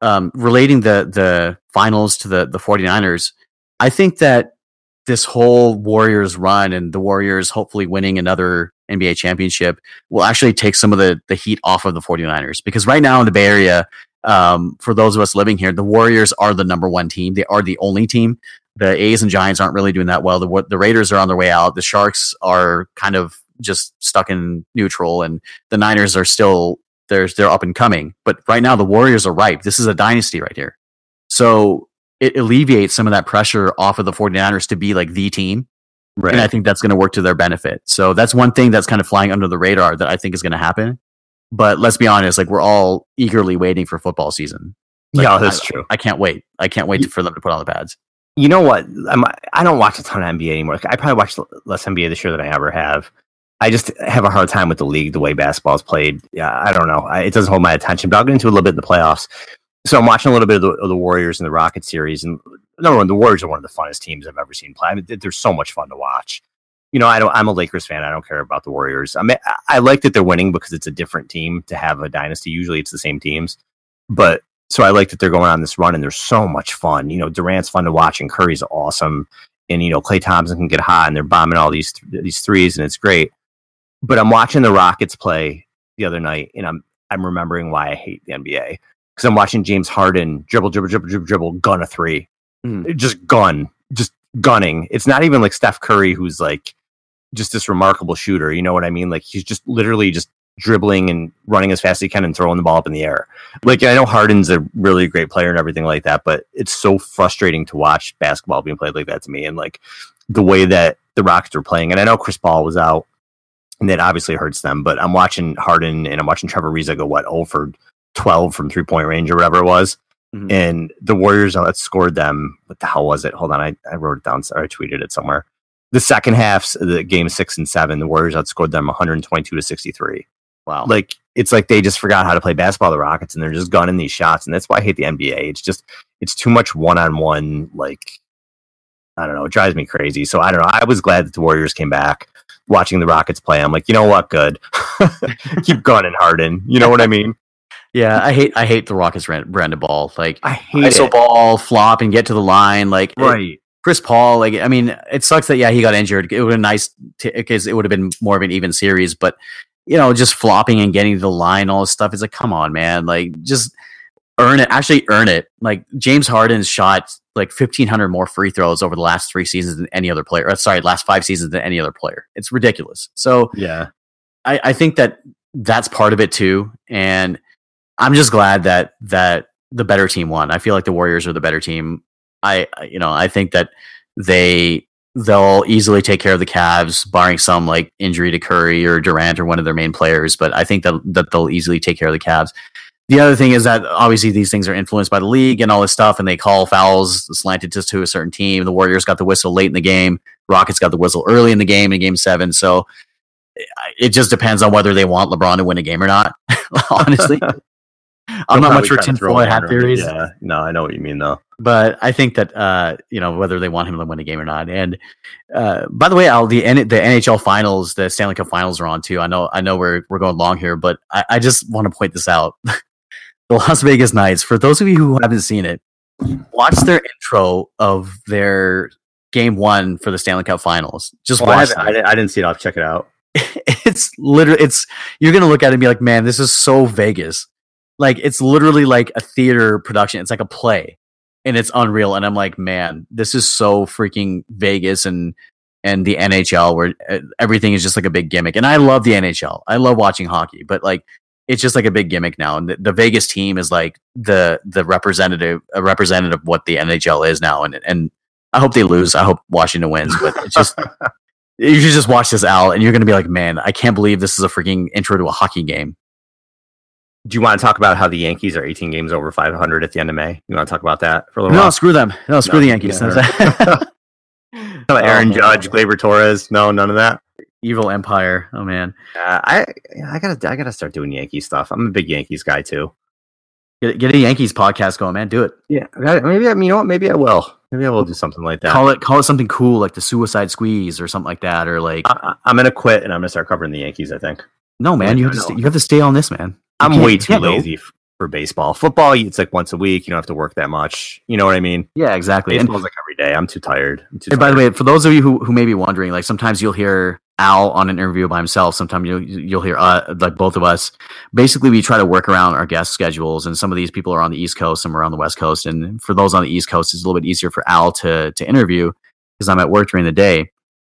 um, relating the the finals to the the 49ers, I think that this whole Warriors run and the Warriors hopefully winning another NBA championship will actually take some of the the heat off of the 49ers because right now in the Bay Area, um, for those of us living here, the Warriors are the number one team. They are the only team. The A's and Giants aren't really doing that well. The the Raiders are on their way out. The Sharks are kind of just stuck in neutral, and the Niners are still they're they're up and coming. But right now the Warriors are ripe. This is a dynasty right here. So it alleviates some of that pressure off of the 49ers to be like the team. Right. And I think that's going to work to their benefit. So that's one thing that's kind of flying under the radar that I think is going to happen. But let's be honest, like we're all eagerly waiting for football season. Like, yeah, that's I, true. I can't wait. I can't wait for them to put on the pads. You know what? I'm, I don't watch a ton of NBA anymore. I probably watch less NBA this year than I ever have. I just have a hard time with the league, the way basketball is played. Yeah, I don't know. I, it doesn't hold my attention, but I'll get into a little bit in the playoffs. So I'm watching a little bit of the, of the Warriors and the Rocket series, and number one, the Warriors are one of the funnest teams I've ever seen play. I mean, they're so much fun to watch. You know, I don't. I'm a Lakers fan. I don't care about the Warriors. I mean, I like that they're winning because it's a different team to have a dynasty. Usually, it's the same teams, but so I like that they're going on this run and they're so much fun. You know, Durant's fun to watch and Curry's awesome, and you know Klay Thompson can get hot and they're bombing all these th- these threes and it's great. But I'm watching the Rockets play the other night, and I'm I'm remembering why I hate the NBA because I'm watching James Harden dribble, dribble, dribble, dribble, dribble, gun a three, mm. just gun, just gunning. It's not even like Steph Curry, who's like just this remarkable shooter. You know what I mean? Like he's just literally just dribbling and running as fast as he can and throwing the ball up in the air. Like I know Harden's a really great player and everything like that, but it's so frustrating to watch basketball being played like that to me. And like the way that the Rockets are playing, and I know Chris Paul was out and that obviously hurts them. But I'm watching Harden and I'm watching Trevor Ariza go what over 12 from three point range or whatever it was. Mm-hmm. And the Warriors outscored them. What the hell was it? Hold on, I, I wrote it down. Or I tweeted it somewhere. The second half, the game six and seven, the Warriors outscored them 122 to 63. Wow. Like it's like they just forgot how to play basketball, the Rockets, and they're just gunning these shots. And that's why I hate the NBA. It's just it's too much one on one, like I don't know, it drives me crazy. So I don't know. I was glad that the Warriors came back watching the Rockets play. I'm like, you know what? Good. Keep gunning, Harden. You know what I mean? Yeah, I hate I hate the Rockets brand of ball. Like I hate it. ball, flop, and get to the line. Like right. It, Chris Paul, like I mean, it sucks that yeah he got injured. It would have been nice because it would have been more of an even series. But you know, just flopping and getting to the line, all this stuff. It's like, come on, man. Like just earn it. Actually, earn it. Like James Harden's shot like 1500 more free throws over the last three seasons than any other player. Or, sorry, last five seasons than any other player. It's ridiculous. So yeah, I, I think that that's part of it too. And I'm just glad that that the better team won. I feel like the Warriors are the better team. I you know I think that they they'll easily take care of the Cavs, barring some like injury to Curry or Durant or one of their main players. But I think that that they'll easily take care of the Cavs the other thing is that obviously these things are influenced by the league and all this stuff, and they call fouls slanted just to a certain team. The Warriors got the whistle late in the game. Rockets got the whistle early in the game in Game Seven. So it just depends on whether they want LeBron to win a game or not. honestly, I'm not much for tinfoil hat theories. Yeah, no, I know what you mean though. But I think that uh, you know whether they want him to win a game or not. And uh, by the way, Al, the N- the NHL Finals, the Stanley Cup Finals are on too. I know I know we're we're going long here, but I, I just want to point this out. the Las Vegas Knights. For those of you who haven't seen it, watch their intro of their game one for the Stanley Cup Finals. Just Well, I, watch. I, didn't- I didn't see it. I'll check it out. it's literally it's you're gonna look at it and be like, man, this is so Vegas. Like it's literally like a theater production. It's like a play, and it's unreal. And I'm like, man, this is so freaking Vegas and and the NHL where uh, everything is just like a big gimmick. And I love the NHL. I love watching hockey, but like it's just like a big gimmick now. And the, the Vegas team is like the the representative a representative of what the NHL is now. And and I hope they lose. I hope Washington wins. But it's just you should just watch this Al, and you're gonna be like, man, I can't believe this is a freaking intro to a hockey game. Do you want to talk about how the Yankees are 18 games over 500 at the end of May? You want to talk about that for a little No, while? No, screw them. No, screw No, the Yankees. yeah. No, Aaron Oh, Judge, Gleyber Torres, no, none of that. Evil Empire. Oh man, Uh, I I gotta I gotta start doing Yankee stuff. I'm a big Yankees guy too. get, get a Yankees podcast going, man. Do it. Yeah, maybe I mean, you know what? Maybe I will. Maybe I will do something like that. Call it call it something cool like the Suicide Squeeze or something like that, or like I, I'm gonna quit and I'm gonna start covering the Yankees. I think no, man. You have I to stay, you have to stay on this, man. I'm way too lazy f- for baseball. Football, it's like once a week. You don't have to work that much. You know what I mean? Yeah, exactly. And, like every day. I'm too tired. I'm too and by the way, for those of you who, who may be wondering, like sometimes you'll hear Al on an interview by himself. Sometimes you'll you'll hear uh, like both of us. Basically, we try to work around our guest schedules, and some of these people are on the East Coast, some are on the West Coast, and for those on the East Coast, it's a little bit easier for Al to to interview because I'm at work during the day.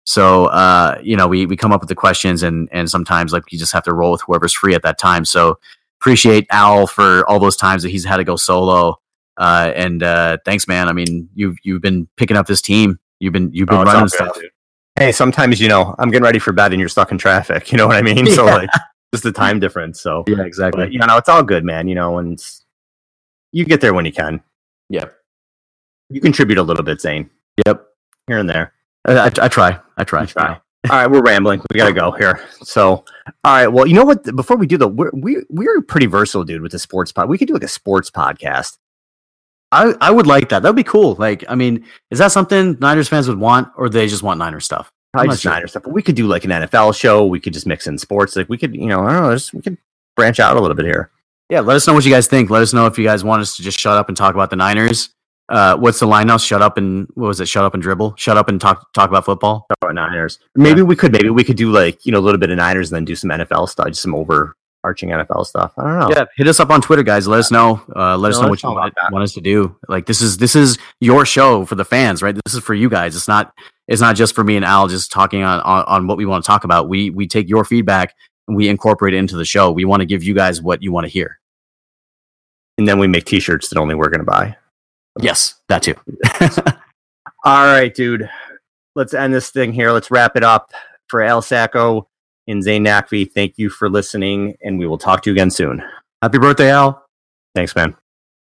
So uh, you know, we we come up with the questions, and and sometimes like you just have to roll with whoever's free at that time. So appreciate Al for all those times that he's had to go solo. Uh, and uh, thanks, man. I mean, you've you've been picking up this team. You've been you've been Oh, running stuff. dude. Hey, sometimes you know I'm getting ready for bed and you're stuck in traffic. You know what I mean? So like, just the time difference. So Yeah, exactly. But you know, it's all good, man. You know, and you get there when you can. Yeah. You contribute a little bit, Zane, Yep. here and there. I, I, I try. I try. You try. All right, we're rambling. We gotta go here. So, all right. Well, you know what? Before we do the, we're we, we're pretty versatile, dude, with the sports pod. We could do like a sports podcast. I, I would like that. That would be cool. Like, I mean, is that something Niners fans would want, or they just want Niners stuff? Probably just sure. Niner stuff, but we could do like an NFL show. We could just mix in sports. Like we could, you know, I don't know. Just, we could branch out a little bit here. Yeah, let us know what you guys think. Let us know if you guys want us to just shut up and talk about the Niners. Uh, what's the line now? Shut up and what was it? Shut up and dribble. Shut up and talk talk about football. Talk about Niners. Maybe we could. Maybe we could do like you know a little bit of Niners and then do some NFL stuff, just some overarching NFL stuff. I don't know. Yeah, hit us up on Twitter, guys. Let us know. Uh, let us Yeah, know what you want, want us to do. Like this is this is your show for the fans, right? This is for you guys. It's not it's not just for me and Al just talking on on, on what we want to talk about. We we take your feedback and we incorporate it into the show. We want to give you guys what you want to hear. And then we make T-shirts that only we're gonna buy. Yes, that too. All right, dude. Let's end this thing here. Let's wrap it up. For Al Sacco and Zane Nakvi, thank you for listening, and we will talk to you again soon. Happy birthday, Al. Thanks, man.